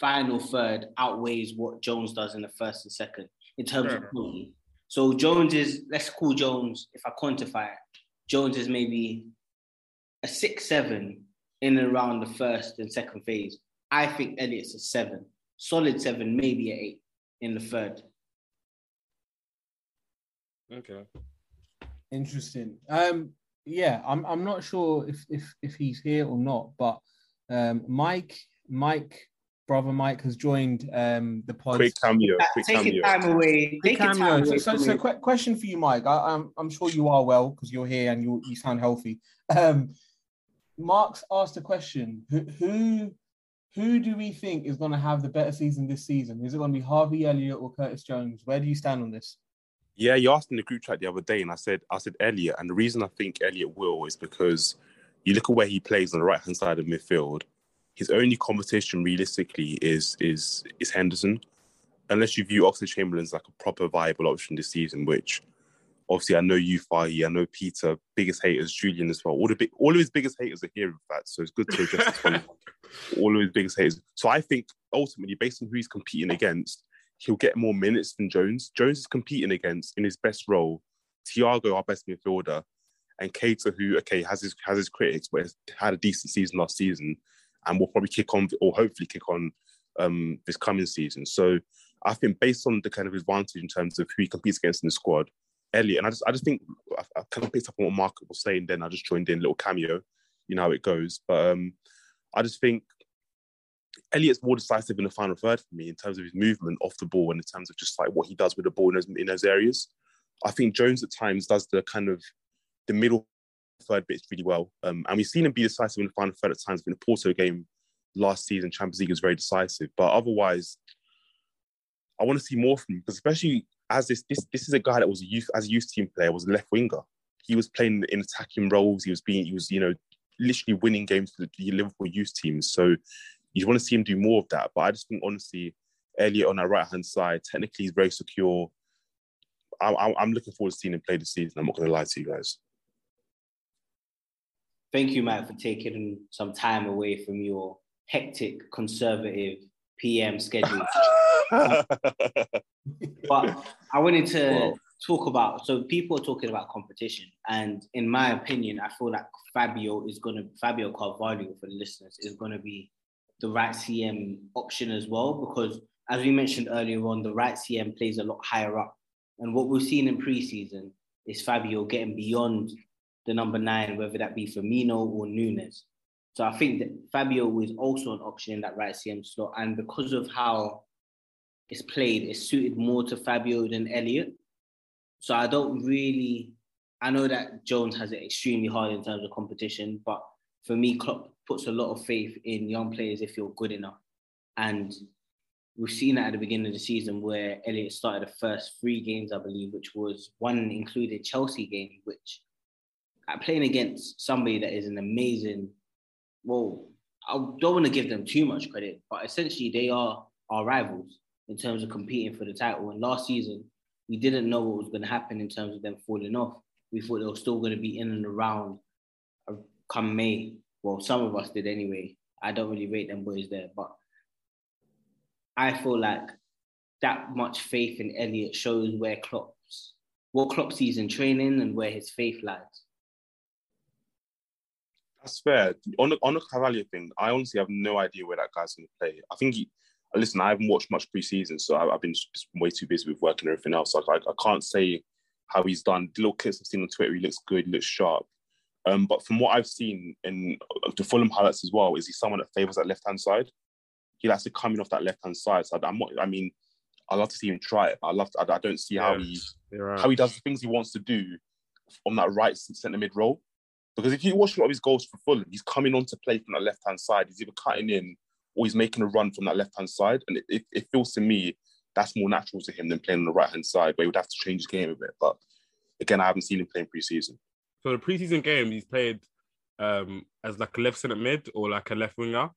final third outweighs what Jones does in the first and second in terms of Sure. quality. So Jones is let's call Jones if I quantify it. Jones is maybe a six seven in and around the first and second phase. I think Elliott's a seven, solid seven, maybe an eight in the third. Okay. Interesting. Um, yeah, I'm I'm not sure if if if he's here or not, but um, Mike Mike brother Mike has joined um the pod. Quick cameo. Quick Take cameo. your time away. Quick Take your cameo. time So, away. so, from so me. question for you, Mike. I, I'm I'm sure you are well because you're here and you you sound healthy. Um, Mark's asked a question. Who who who do we think is going to have the better season this season? Is it going to be Harvey Elliott or Curtis Jones? Where do you stand on this? Yeah, you asked in the group chat the other day, and I said I said Elliott, and the reason I think Elliott will is because you look at where he plays on the right hand side of midfield. His only competition realistically is is is Henderson, unless you view Oxlade Chamberlain as like a proper viable option this season. Which obviously I know you, Fahi, I know Peter, biggest haters, Julian as well. All the big, all of his biggest haters are here, in fact. So it's good to address. All of his biggest haters. So I think ultimately, based on who he's competing against, he'll get more minutes than Jones. Jones is competing against in his best role, Thiago, our best midfielder, and Keita, who okay has his has his critics, but has had a decent season last season, and will probably kick on or hopefully kick on um, this coming season. So I think based on the kind of advantage in terms of who he competes against in the squad, Elliott, and I just I just think I, I kind of picked up on what Mark was saying. Then I just joined in little cameo, you know how it goes. But um, I just think Elliott's more decisive in the final third for me in terms of his movement off the ball and in terms of just like what he does with the ball in those, in those areas. I think Jones at times does the kind of the middle third bits really well. Um, and we've seen him be decisive in the final third at times. In the Porto game last season, Champions League was very decisive. But otherwise, I want to see more from him because especially as this this this is a guy that was a youth as a youth team player was a left winger. He was playing in attacking roles. He was being he was you know literally winning games for the Liverpool youth teams. So you want to see him do more of that. But I just think honestly, Elliott on our right hand side, technically he's very secure. I'm looking forward to seeing him play this season. I'm not going to lie to you guys. Thank you, Matt, for taking some time away from your hectic conservative PM schedule. but I wanted to Wow. talk about so people are talking about competition, and in my opinion, I feel like Fabio is gonna Fabio Carvalho for the listeners is gonna be the right CM option as well because as we mentioned earlier on, the right CM plays a lot higher up, and what we've seen in preseason is Fabio getting beyond the number nine, whether that be Firmino or Nunez. So I think that Fabio is also an option in that right CM slot, and because of how it's played, it's suited more to Fabio than Elliott. So I don't really. I know that Jones has it extremely hard in terms of competition, but for me, Klopp puts a lot of faith in young players if you're good enough. And we've seen that at the beginning of the season where Elliott started the first three games, I believe, which was one included Chelsea game, which playing against somebody that is an amazing, well, I don't want to give them too much credit, but essentially they are our rivals in terms of competing for the title. And last season, we didn't know what was going to happen in terms of them falling off. We thought they were still going to be in and around uh, come May. Well, some of us did anyway. I don't really rate them boys there, but I feel like that much faith in Elliott shows where Klopp's what Klopp sees in training and where his faith lies. That's fair. On the on the Carvalho thing, I honestly have no idea where that guy's going to play. I think he. Listen, I haven't watched much preseason, so I, I've been way too busy with work and everything else. Like, I, I can't say how he's done. The little clips I've seen on Twitter, he looks good, he looks sharp. Um, but from what I've seen in the Fulham highlights as well, is he someone that favours that left hand side? He likes to come in off that left hand side. So I, I'm not, I mean, I love to see him try it. But I love. To, I, I don't see how he right. how he does the things he wants to do on that right centre mid role. Because if you watch a lot of his goals for Fulham, he's coming on to play from that left hand side. He's either cutting in or he's making a run from that left hand side. And it, it, it feels to me that's more natural to him than playing on the right hand side, where he would have to change his game a bit. But again, I haven't seen him playing preseason. So the preseason game, he's played um, as like a left centre mid or like a left winger.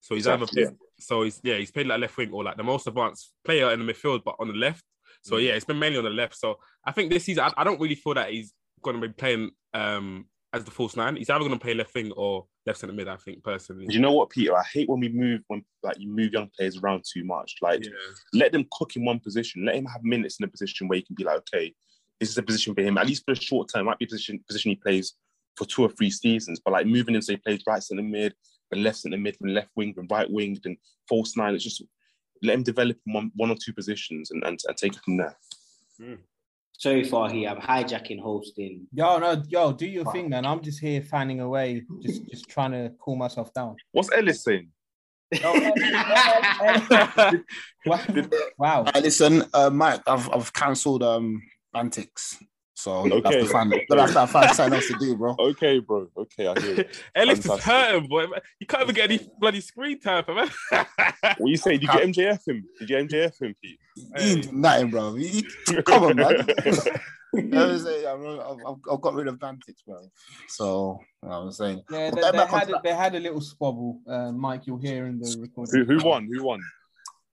So he's Exactly, either so he's yeah he's played like left wing or like the most advanced player in the midfield, but on the left. So Mm. yeah, it's been mainly on the left. So I think this season I, I don't really feel that he's going to be playing um, as the false nine. He's either going to play left wing or left centre mid. I think personally. Do you know what, Peter? I hate when we move when like you move young players around too much. Like, Yeah. let them cook in one position. Let him have minutes in a position where he can be like, okay, this is a position for him. At least for a short term, might be a position position he plays for two or three seasons. But like moving him, so he plays right centre mid, then left centre mid, then left wing, then right wing, then false nine. It's just let him develop in one one or two positions and and, and take it from there. Hmm. Sorry, here. I'm hijacking hosting. Yo, no, yo, do your thing, man. I'm just here fanning away, just just trying to cool myself down. What's Ellis saying? Yo, eh, wow. wow. Hey, listen, uh, Mike, I've I've cancelled um antics, so you have Okay. to find you have to find something else to do, bro. Okay, bro. Okay, I hear it. Ellis is Fantastic. hurting, boy. You can't even get any bloody screen time, for man. What you say? Did you get MJF him? Did you MJF him, Pete? You ain't do nothing, bro. You- you- come on, man. You know what I'm saying? I'm- I've, I've, I've got rid of antics, bro. So you know what I'm saying. Yeah, they, they had a, they had a little squabble, uh, Mike. You'll hear in the who, recording. who won? Who won?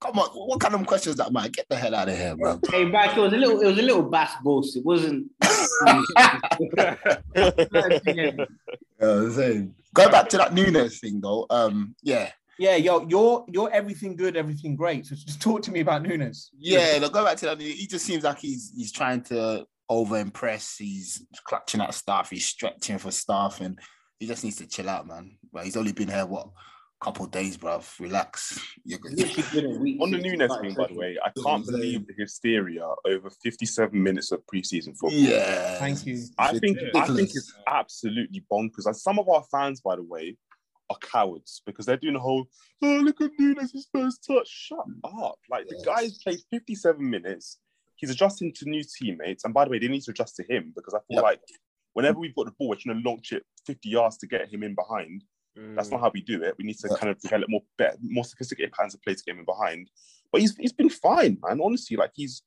Come on, what kind of questions that, Mike? Get the hell out of here, bro. Hey, back. It was a little. It was a little bass boast. It wasn't. You know what I'm saying? Go back to that Nunez thing, though. Um, yeah, Yeah, yo, you're you're everything good, everything great. So just talk to me about Nunez. yeah. No, go back to that. He just seems like he's he's trying to over impress. He's clutching at stuff. He's stretching for stuff, and he just needs to chill out, man. But he's only been here what couple days, bro. Relax. You're good. Literally been a week On the since Nunez thing, by the way, I can't believe the hysteria over 57 minutes of preseason football. Yeah. Thank you. I think I think it's absolutely bonkers. And some of our fans, by the way, are cowards because they're doing the whole "Oh, look at Nunez' first touch." Shut up! Like the Yes. guy's played 57 minutes. He's adjusting to new teammates, and by the way, they need to adjust to him because I feel Yep. like whenever we've got the ball, we're trying to launch it 50 yards to get him in behind. That's not mm. how we do it. We need to Yeah. kind of develop more better, more sophisticated patterns of play to get him in behind. But he's he's been fine, man. Honestly, like he's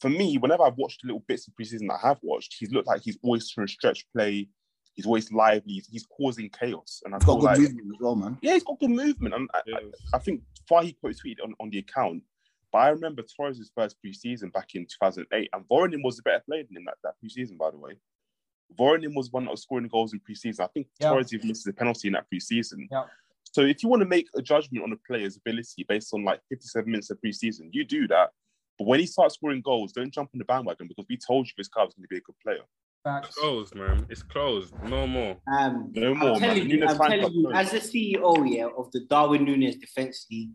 for me, whenever I've watched the little bits of preseason that I have watched, he's looked like he's always trying to stretch play. He's always lively. He's, he's causing chaos, and I He's feel got good like movement as well, man. yeah, he's got good movement. And I, Yeah. I, I think Fahi quote tweeted on, on the account, but I remember Torres' first preseason back in 2008, and Voronin was a better player than him that, that preseason, by the way. Voronin was one that was scoring goals in preseason. I think Yeah. Torres even misses a penalty in that preseason. Yeah. So if you want to make a judgment on a player's ability based on like 57 minutes of preseason, you do that. But when he starts scoring goals, don't jump on the bandwagon because we told you this guy was going to be a good player. Facts. Closed, man. It's closed. No more. Um, No more, I'm telling man. you, I'm telling you, as the CEO, yeah, of the Darwin Nunez Defense League,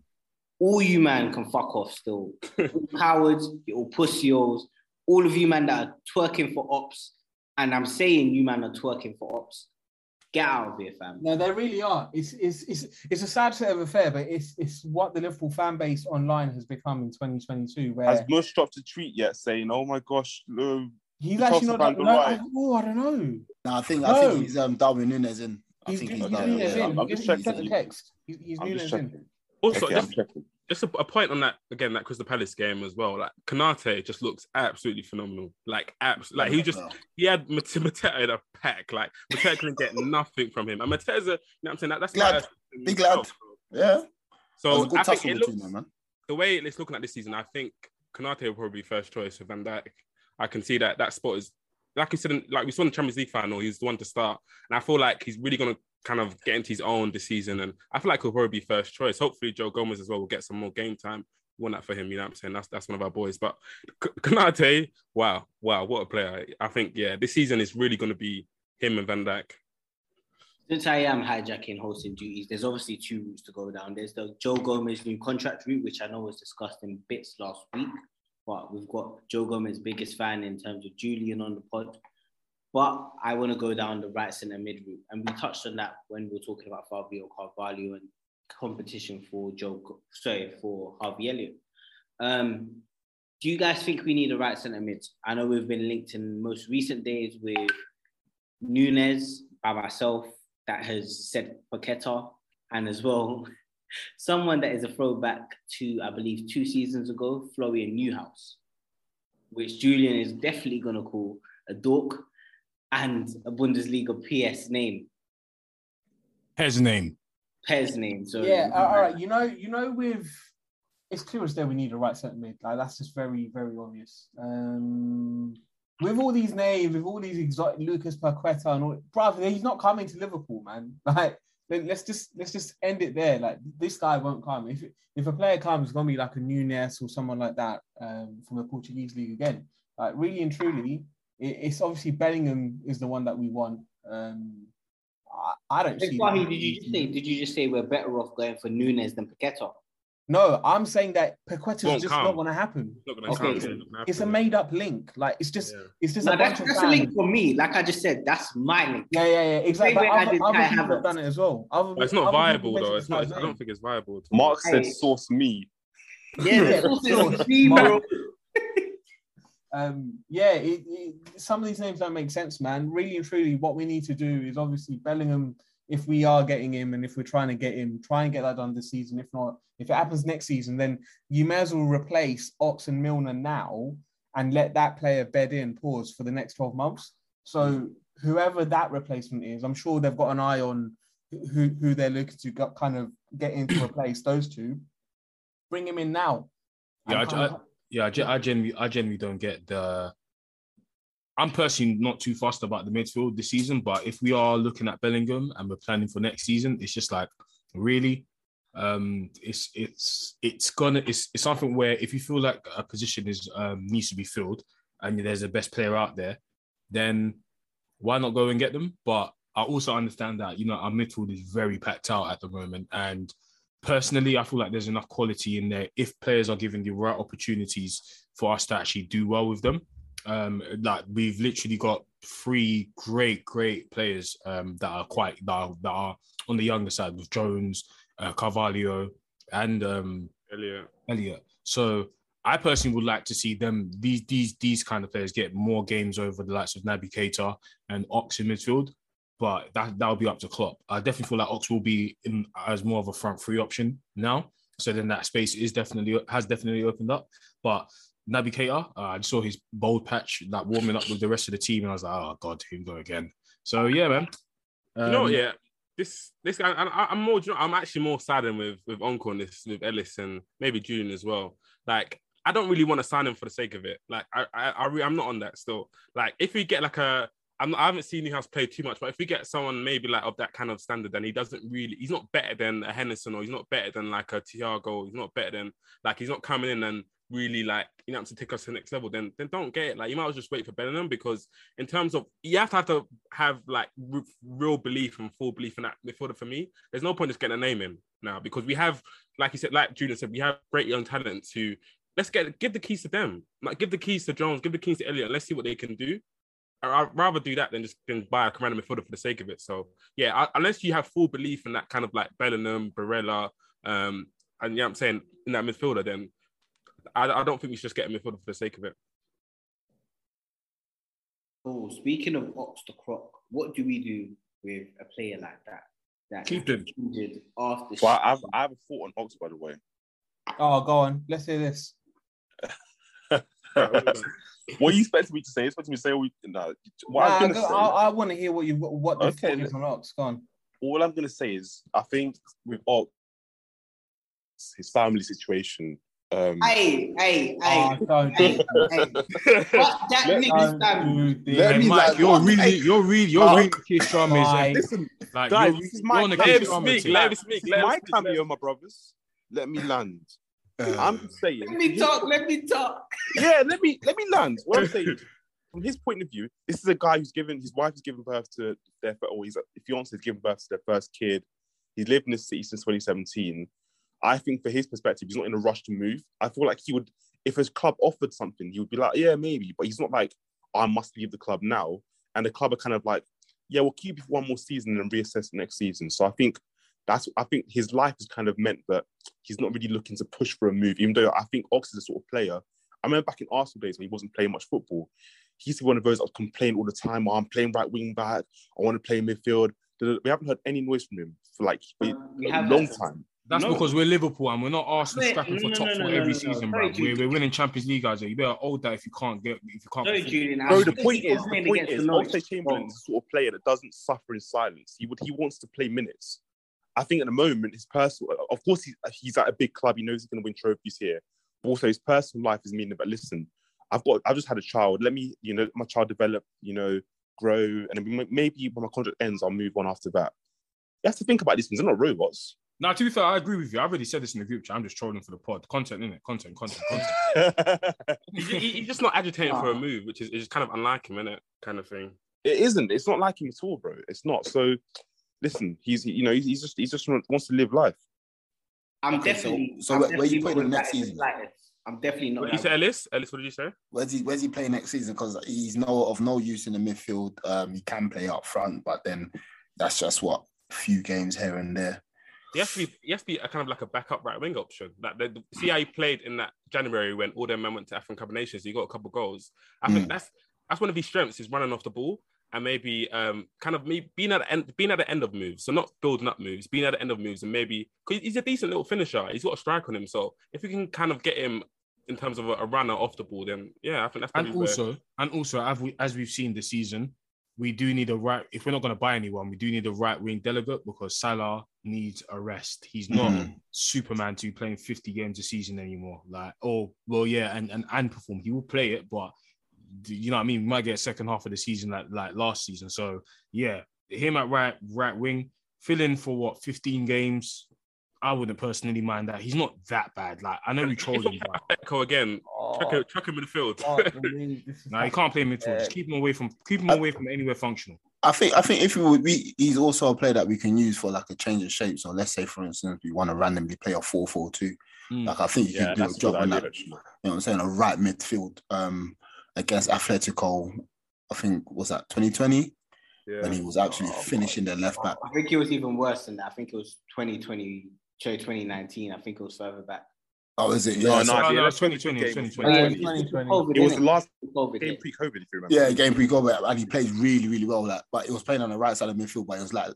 all you man can fuck off still. All cowards, you all pussios, all of you man that are twerking for ops, and I'm saying you man are twerking for ops. Get out of here, fam. No, they really are. It's it's it's it's a sad state of affair, but it's it's what the Liverpool fan base online has become in 2022, where Has Mush dropped a tweet yet saying, "Oh my gosh, uh, he's actually not. fans No, I, right. oh, I don't know. No, I think I think he's um Darwin Nunez in. I He's, think he's, he's he's done. Nunez yeah. in. I'm He just sent checking. the text. He's, he's I'm just Nunez in. checking." Also, Okay, just, I'm checking. Just a, a point on that again, that Crystal Palace game as well. Like Konaté just looks absolutely phenomenal. Like abs, like he just he had Mate- Mateta in a pack. Like Mateta couldn't get nothing from him. And Mateta's a, you know what I'm saying? That, that's Glad. not a- Big lad. Yeah. So a good I think it looks, them, man. the way it's looking at this season, I think Konaté will probably be first choice for Van Dijk. I can see that that spot is like you said, in- like we saw in the Champions League final, he's the one to start, and I feel like he's really gonna kind of get into his own this season, and I feel like he'll probably be first choice. Hopefully, Joe Gomez as well will get some more game time. We want that for him, you know what I'm saying? That's that's one of our boys. But Konaté, wow, wow, what a player! I think yeah, this season is really gonna be him and Van Dijk. Since I am hijacking hosting duties, there's obviously two routes to go down. There's the Joe Gomez new contract route, which I know was discussed in bits last week, but we've got Joe Gomez's biggest fan in terms of Julian on the pod. But I want to go down the right centre mid route, and we touched on that when we were talking about Fabio Carvalho and competition for Joe, sorry, for Harvey Elliott. Um, do you guys think we need a right centre mid? I know we've been linked in most recent days with Nunes by myself that has said Paqueta, and as well someone that is a throwback to I believe two seasons ago, Florian Neuhaus, which Julian is definitely gonna call a dork and a Bundesliga PS name, His name. Pez name. So Yeah, uh, all right. You know, you know, with it's clear as day we need a right centre mid. Like that's just very, very obvious. Um, with all these names, with all these exotic Lucas Paqueta and all, brother, he's not coming to Liverpool, man. Like, let- let's just let's just end it there. Like, this guy won't come. If if a player comes, it's gonna be like a Nunes or someone like that um, from the Portuguese league again. Like, really and truly, it, it's obviously Bellingham is the one that we want. Um, I, I don't see. Wahi, that. did you just say? Did you just say we're better off going for Nunes than Paqueta? No, I'm saying that Paqueta's Won't just come. not gonna happen. It's Okay, It's It's a made up link. Like it's just Yeah. it's just No, a that's, that's a link for me. Like I just said, that's my link. Yeah, yeah, yeah, exactly. But I other, other people have Havertz. done it as well. Other, it's not viable though. It's not. I don't think it's viable. Mark said, "Source me." Yeah, Yeah, source me, bro. Um, yeah, it, it, some of these names don't make sense, man. Really and truly, what we need to do is obviously Bellingham. If we are getting him, and if we're trying to get him, try and get that done this season. If not, if it happens next season, then you may as well replace Ox and Milner now and let that player bed in. Pause for the next twelve months. So whoever that replacement is, I'm sure they've got an eye on who who they're looking to kind of get in to replace those two. Bring him in now. Yeah, I- I- Yeah, I, I genuinely, I genuinely don't get the. I'm personally not too fussed about the midfield this season, but if we are looking at Bellingham and we're planning for next season, it's just like really, um, it's it's it's gonna it's, it's something where if you feel like a position is um, needs to be filled and there's a best player out there, then why not go and get them? But I also understand that you know our midfield is very packed out at the moment, and personally, I feel like there's enough quality in there if players are given the right opportunities for us to actually do well with them. Um, like we've literally got three great, great players um, that are quite that are, that are on the younger side with Jones, uh, Carvalho, and um, Elliott. Elliott. So I personally would like to see them these these these kind of players get more games over the likes of Naby Keita and Ox in midfield. But that that'll be up to Klopp. I definitely feel like Ox will be in as more of a front three option now. So then that space is definitely has definitely opened up. But Naby Keita, uh, I saw his bold patch like warming up with the rest of the team, and I was like, oh god, here we go again. So yeah, man. you know, Um, yeah. This this guy, I, I'm more. You know, I'm actually more saddened with with Uncle and this with Ellis and maybe Julian as well. Like, I don't really want to sign him for the sake of it. Like, I I, I re, I'm not on that still. Like, if we get like a, I'm I haven't seen Neuhaus play too much, but if we get someone maybe like of that kind of standard, then he doesn't really. He's not better than a Henderson or he's not better than like a Thiago. He's not better than like he's not coming in and really like you know to take us to the next level. Then then don't get it. Like you might as well just wait for Bellingham because in terms of you have to have to have like r- real belief and full belief in that midfielder for me. There's no point just getting a name in now because we have, like you said, like Julian said, we have great young talents who let's get give the keys to them. Like give the keys to Jones, give the keys to Elliott, let's see what they can do. I- I'd rather do that than just than buy a commander midfielder for the sake of it. So yeah, I, unless you have full belief in that kind of like Bellingham, Barella, um, and yeah, I'm saying in that midfielder, then I, I don't think we should just get a midfielder for the sake of it. Oh, speaking of Ox the Croc, what do we do with a player like that? That Keep him. injured after. Well, I have, I have a thought on Ox, by the way. Oh, go on. Let's hear this. What you expect me to say? You expect me to say we, nah, what Nah, I'm gonna say? I, I want to hear what you what the Okay, okay, is on Ox. Go on. all I'm gonna say is I think with Ox, his family situation. Um, Hey, hey, Oh, hey, don't hey, hey. What that Let- nigga's Don't family? Let me Mike, like- you're really, Hey, you're really, you're Mark. really Keir Starmer's. Right. listen, Like, guys, you're, this is my on a let Keir me Starmer speak, let me This speak, let me my speak, let cameo, my brothers. Let me land. Uh, I'm just saying. Let me talk. Let me talk. Yeah, let me let me land. What I'm saying, from his point of view, this is a guy who's given his wife has given birth to their or his fiance has given birth to their first kid. He's lived in this city since 2017. I think for his perspective, he's not in a rush to move. I feel like he would, if his club offered something, he would be like, yeah, maybe. But he's not like, I must leave the club now. And the club are kind of like, yeah, we'll keep you for one more season and reassess next season. So I think that's I think his life has kind of meant that he's not really looking to push for a move, even though I think Ox is a sort of player. I remember back in Arsenal days when he wasn't playing much football, he used to be one of those that would complain all the time, oh, I'm playing right wing back, I want to play midfield. We haven't heard any noise from him for like uh, a long that. time. That's No. because we're Liverpool and we're not Arsenal Wait, scrapping no, for no, top no, four no, every no, no. season, Sorry, bro. We're, we're winning Champions League, guys. You better hold that if you can't get if you can't. Sorry. Julian. Bro, the point is, the point is, the Oxlade Chamberlain is the sort of player that doesn't suffer in silence. He would, he wants to play minutes. I think at the moment, his personal, of course, he's, he's at a big club. He knows he's going to win trophies here. But also, his personal life is meaning. But listen, I've got, I've just had a child. Let me, you know, my child develop, you know, grow, and maybe when my contract ends, I'll move on after that. You have to think about these things. They're not robots. Now, to be fair, I agree with you. I've already said this in the group chat. I'm just trolling for the pod. Content, innit? Content, content, content. He's, he's just not agitating for a ah. move, which is, is kind of unlike him, innit? Kind of thing. It isn't. It's not like him at all, bro. It's not. So, listen, he's you know he's, he's just he's just wants to live life. I'm Okay, definitely. so I'm where- where you definitely not him next that in the season? I'm definitely not. What you that say, Ellis? Ellis, what did you say? Where's he? Where's he playing next season? Because he's no of no use in the midfield. Um, he can play up front, but then that's just what a few games here and there. He has to be. He has to be a kind of like a backup right wing option. Like the, see how he played in that January when all them men went to African Cup of Nations. He got a couple goals. I think Mm. that's that's one of his strengths is running off the ball and maybe um kind of me being at the end being at the end of moves. So not building up moves, being at the end of moves, and maybe because he's a decent little finisher. He's got a strike on him. So if we can kind of get him in terms of a, a runner off the ball, then yeah, I think that's and probably where- also, and also, as we as we've seen this season, we do need a right. If we're not going to buy anyone, we do need a right wing delegate because Salah needs a rest. He's not Mhm. Superman to be playing 50 games a season anymore. Like, oh well, yeah, and and and perform. He will play it, but you know what I mean. We might get a second half of the season like like last season. So yeah, him at right right wing, fill in for what 15 games. I wouldn't personally mind that. He's not that bad. Like I know we trolled him, but Echo again. Chuck, Oh, him, chuck him in the field. fuck me, no, he can't play midfield. Just keep him away from keep him away from anywhere functional. I think I think if we would be, he's also a player that we can use for like a change of shape. So let's say, for instance, we want to randomly play a 4-4-2. Mm. Like I think he Yeah, can do a job on that. You know what I'm saying? A right midfield um against Atletico. I think was that 2020 when he was actually Oh, finishing their left back. I think it was even worse than that. I think it was 2020, 2019. I think it was further back. Oh, is it? Yeah, no, so- No, no, that's 2020, 2020. Yeah, Uh, it's it's 2020. COVID, It was the last COVID game pre-COVID, if you remember. yeah, game pre COVID, and he played really, really well. Like, but he was playing on the right side of midfield, but he was like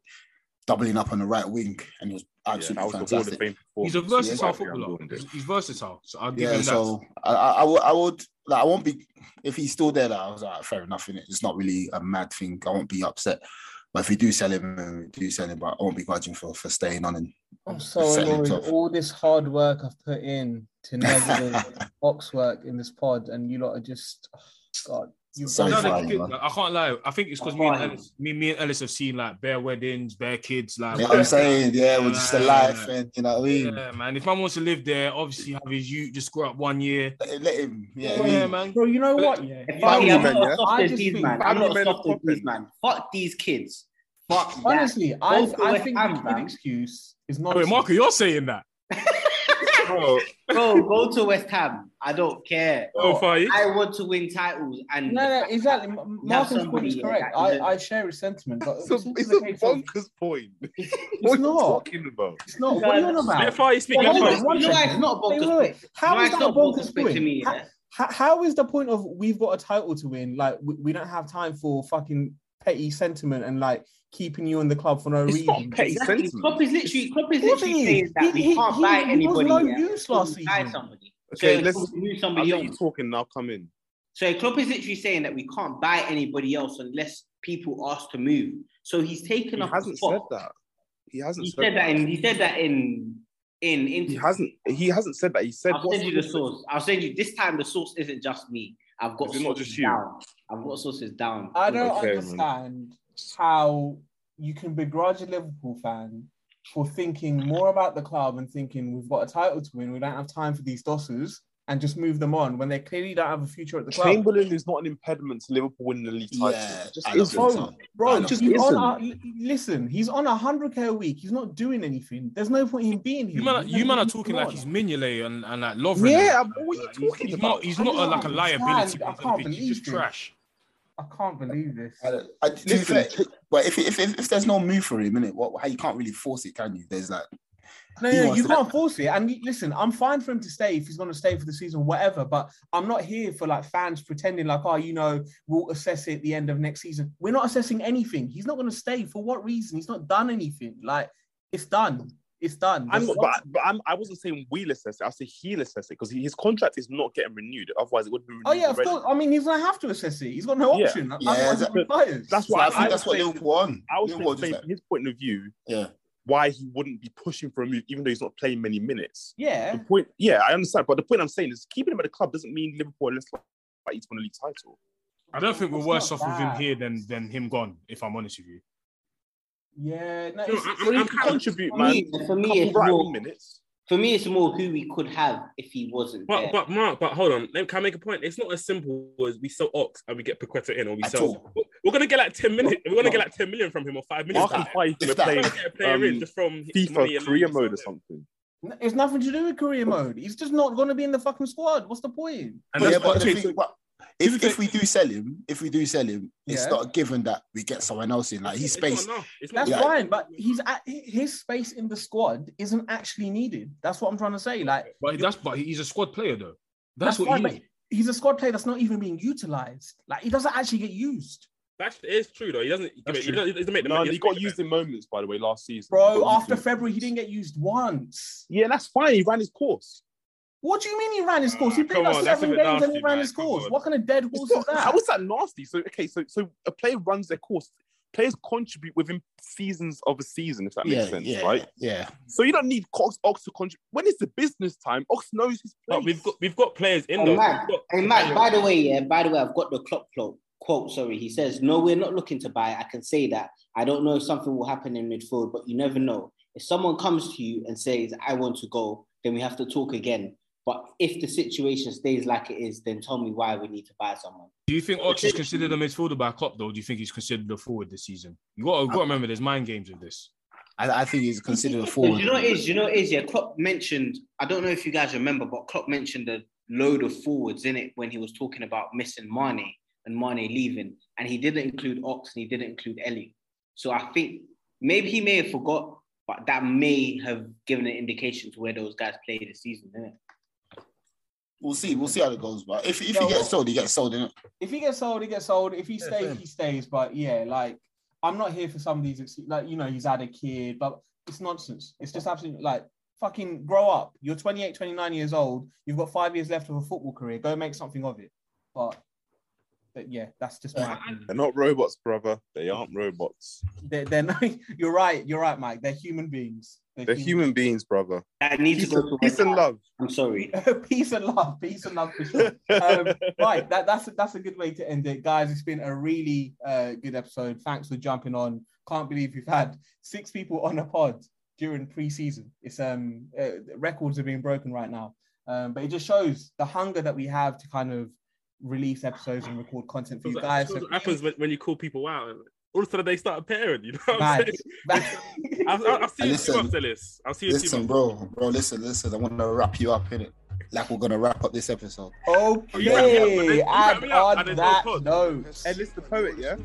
doubling up on the right wing, and he was absolutely that was the Hall of fantastic. He's a performance. versatile Yeah, footballer. He's, he's versatile. So I'll give Yeah, him that. so I, I, I would, I would, like, I won't be if he's still there. Like, I was like, fair enough. In it, it's not really a mad thing. I won't be upset. But if we do sell him, and we do sell him, but I won't be grudging for for staying on and I'm so annoyed. All this hard work I've put in to negative box work in this pod, and you lot are just, oh, God. You've So No, far, the fine, man. I can't lie. I think it's because me and Ellis, me, me and Ellis have seen like bare weddings, bare kids. Like, You know what I'm saying? Yeah, we're just Yeah. alive, and you know what I mean. yeah, man. If man wants to live there, obviously have his youth just grow up one year. Let, let him. Yeah, Yeah, I mean, man. Bro, you know what? Yeah. Fuck Family yeah, I'm not yeah? soft I as just these think man. I'm not men soft are these popping. man. Fuck these kids. Fuck. Honestly, I, I think Ham, the excuse is not. Wait, Marco, you're saying that? Bro, Bro, go to West Ham. I don't care. oh, Faye. I want to win titles and No, no, exactly. Martin's point is correct. I, I share his sentiment, but It's it's, a, also it's the a case of- bonkers point. it's, What it's are you talking about? It's not. What are you on Let about? Faye speak. Hold Let on, You speak. know it's not a Wait, bonkers wait, wait. How No, is that a bonkers bonkers point point? to me, yeah. how, how is the point of we've got a title to win? Like we, we don't have time for fucking petty sentiment and like keeping you in the club for no It's not reason. petty Exactly. Klopp is literally Klopp is literally he saying that we He- he- can't he- buy he was anybody. no yeah, use last we buy somebody. Okay, so let's. let's move I'll somebody let on. you talking now. Come in. So Klopp is literally saying that we can't buy anybody else unless people ask to move. So he's taken He up. hasn't a spot. said that. He hasn't He said, said that in. He said that in. In. in He hasn't. He hasn't said that. He said. I'll send you the source. I'll send you. This time the source isn't just me. I've got Is not sources just you? down. I've got sources down. I don't Okay, man. Understand how you can begrudge a Liverpool fan for thinking more about the club and thinking we've got a title to win. We don't have time for these dosses and just move them on when they clearly don't have a future at the club. Chamberlain is not an impediment to Liverpool winning the league title. Yeah, just isn't. Bro, bro, just think he's on a, listen. He's on a hundred k a week. He's not doing anything. There's no point in him being here. You man, you man are not- talking like on. he's Mignolet and, and like Lovren. Yeah, and- what are you like, he's- talking he's about? Not, he's not a, like a liability. I can't pitch. He's just believe it. trash. I can't believe this. I, I, to Listen, fair, but if, if, if, if there's no move for him, innit, what, how you can't really force it, can you? There's like, No, no, you can't force it. And listen, I'm fine for him to stay if he's going to stay for the season, whatever. But I'm not here for like fans pretending like, oh, you know, we'll assess it at the end of next season. We're not assessing anything. He's not going to stay for what reason? He's not done anything. Like it's done. It's done. I'm, There's- but but I'm, I wasn't saying we'll assess it. I said he'll assess it because his contract is not getting renewed. Otherwise, it would be renewed. oh yeah, of course. I mean, he's going to have to assess it. He's got no Yeah. option. Yeah, Otherwise, that- he'll. That's so why I think that's what saying- Liverpool want. I was Liverpool saying from his point of view yeah. why he wouldn't be pushing for a move, even though he's not playing many minutes. yeah. The point, yeah, I understand, but the point I'm saying is keeping him at the club doesn't mean Liverpool are less fight to win a league title. I don't think we're worse not off with him here than than him gone. If I'm honest with you. Yeah, no, You it's, I'm- So he I'm can kind of- contribute, For man. me, for me, it's more, minutes. for me, it's more who we could have if he wasn't But there. but Mark, but hold on. Can I make a point? It's not as simple as we sell Ox and we get Paqueta in, or we At sell. all. We're gonna get like ten million. We're gonna No. get like ten million from him or five million. Mark from and him. Fight If to We're play gonna get a player in um, just from FIFA and career mode or so- something. it's nothing to do with career mode. He's just not going to be in the fucking squad. What's the point? And yeah, that's but, the thing, but if, if we do sell him, if we do sell him, it's Yeah. not given that we get someone else in. Like his space, enough. It's not That's Yeah. fine, but he's at, his space in the squad isn't actually needed. That's what I'm trying to say. Like, But that's but he's a squad player though. That's, That's what fine, he is. he's a squad player that's not even being utilized. Like, he doesn't actually get used. That's it's true though. He doesn't. He That's doesn't, he doesn't make the No, money. he got used in moments, by the way, last season. Bro, after February, he didn't get used once. Yeah, that's fine. He ran his course. What do you mean he ran his course? He played come like on, that's a seven bit games and he ran man. his course. What kind of dead horse not, is that? how is that nasty? So okay, so so a player runs their course. Players contribute within seasons of a season, if that makes yeah, sense, yeah, right? yeah. So you don't need Ox, Ox to contribute. When it's the business time, Ox knows his place. But we've got we've got players in Hey, though. Matt, hey, Matt, by the way, yeah, by the way, I've got the Klopp quote, quote, sorry. He says, No, we're not looking to buy. I can say that. I don't know if something will happen in midfield, but you never know. If someone comes to you and says, I want to go, then we have to talk again. But if the situation stays like it is, then tell me why we need to buy someone. Do you think Ox is considered a midfielder by Klopp though? Do you think he's considered a forward this season? You got to, got to remember there's mind games with this. I, I think he's considered a forward. you know what it is? You know what it is? Yeah, Klopp mentioned, I don't know if you guys remember, but Klopp mentioned a load of forwards in it when he was talking about missing Mane and Mane leaving. And he didn't include Ox and he didn't include Ellie. So I think maybe he may have forgot, but that may have given an indication to where those guys play this season, innit? We'll see. We'll see how it goes. But if, if No, he gets well- sold, he gets sold. Innit? if he gets sold, he gets sold. If he Yeah, stays, same. he stays. But yeah, like I'm not here for some of these. Like you know, he's had a kid, but it's nonsense. It's just absolutely like fucking grow up. You're 28, 29 years old. You've got five years left of a football career. Go make something of it. But, but yeah, that's just my. Uh, opinion. They're not robots, brother. They aren't robots. They're, they're not, you're right. You're right, Mike. They're human beings. They're human beings, brother. I need Peace, to go to peace and love. I'm sorry. peace and love. Peace and love for sure. um, right, that, that's a, that's a good way to end it, guys. It's been a really uh, good episode. Thanks for jumping on. Can't believe we've had six people on a pod during pre-season. It's um uh, records are being broken right now, um, but it just shows the hunger that we have to kind of release episodes and record content for you guys. like- So feels happens when, when you call people out. And All of a sudden they start appearing. You know what I'm Mad. saying? Mad. I'll, I'll, I'll see you in two Listen. months, Ellis. I'll see you Listen, months. bro, bro. Listen, listen. I want to wrap you up in it. Like we're gonna wrap up this episode. Oh, you wrap me up, and then Okay, you wrap and on and then no that pod. note. Ellis the poet, yeah?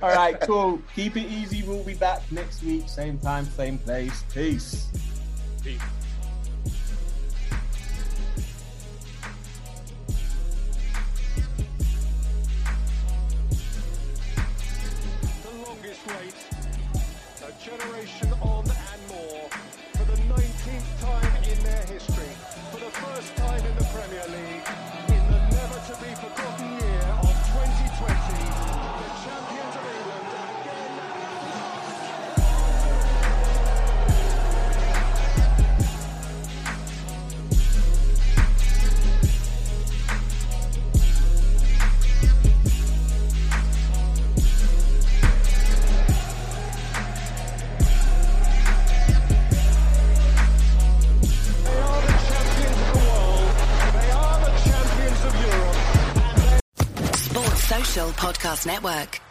All right, cool. Keep it easy. We'll be back next week, same time, same place. Peace. Peace. Podcast Network.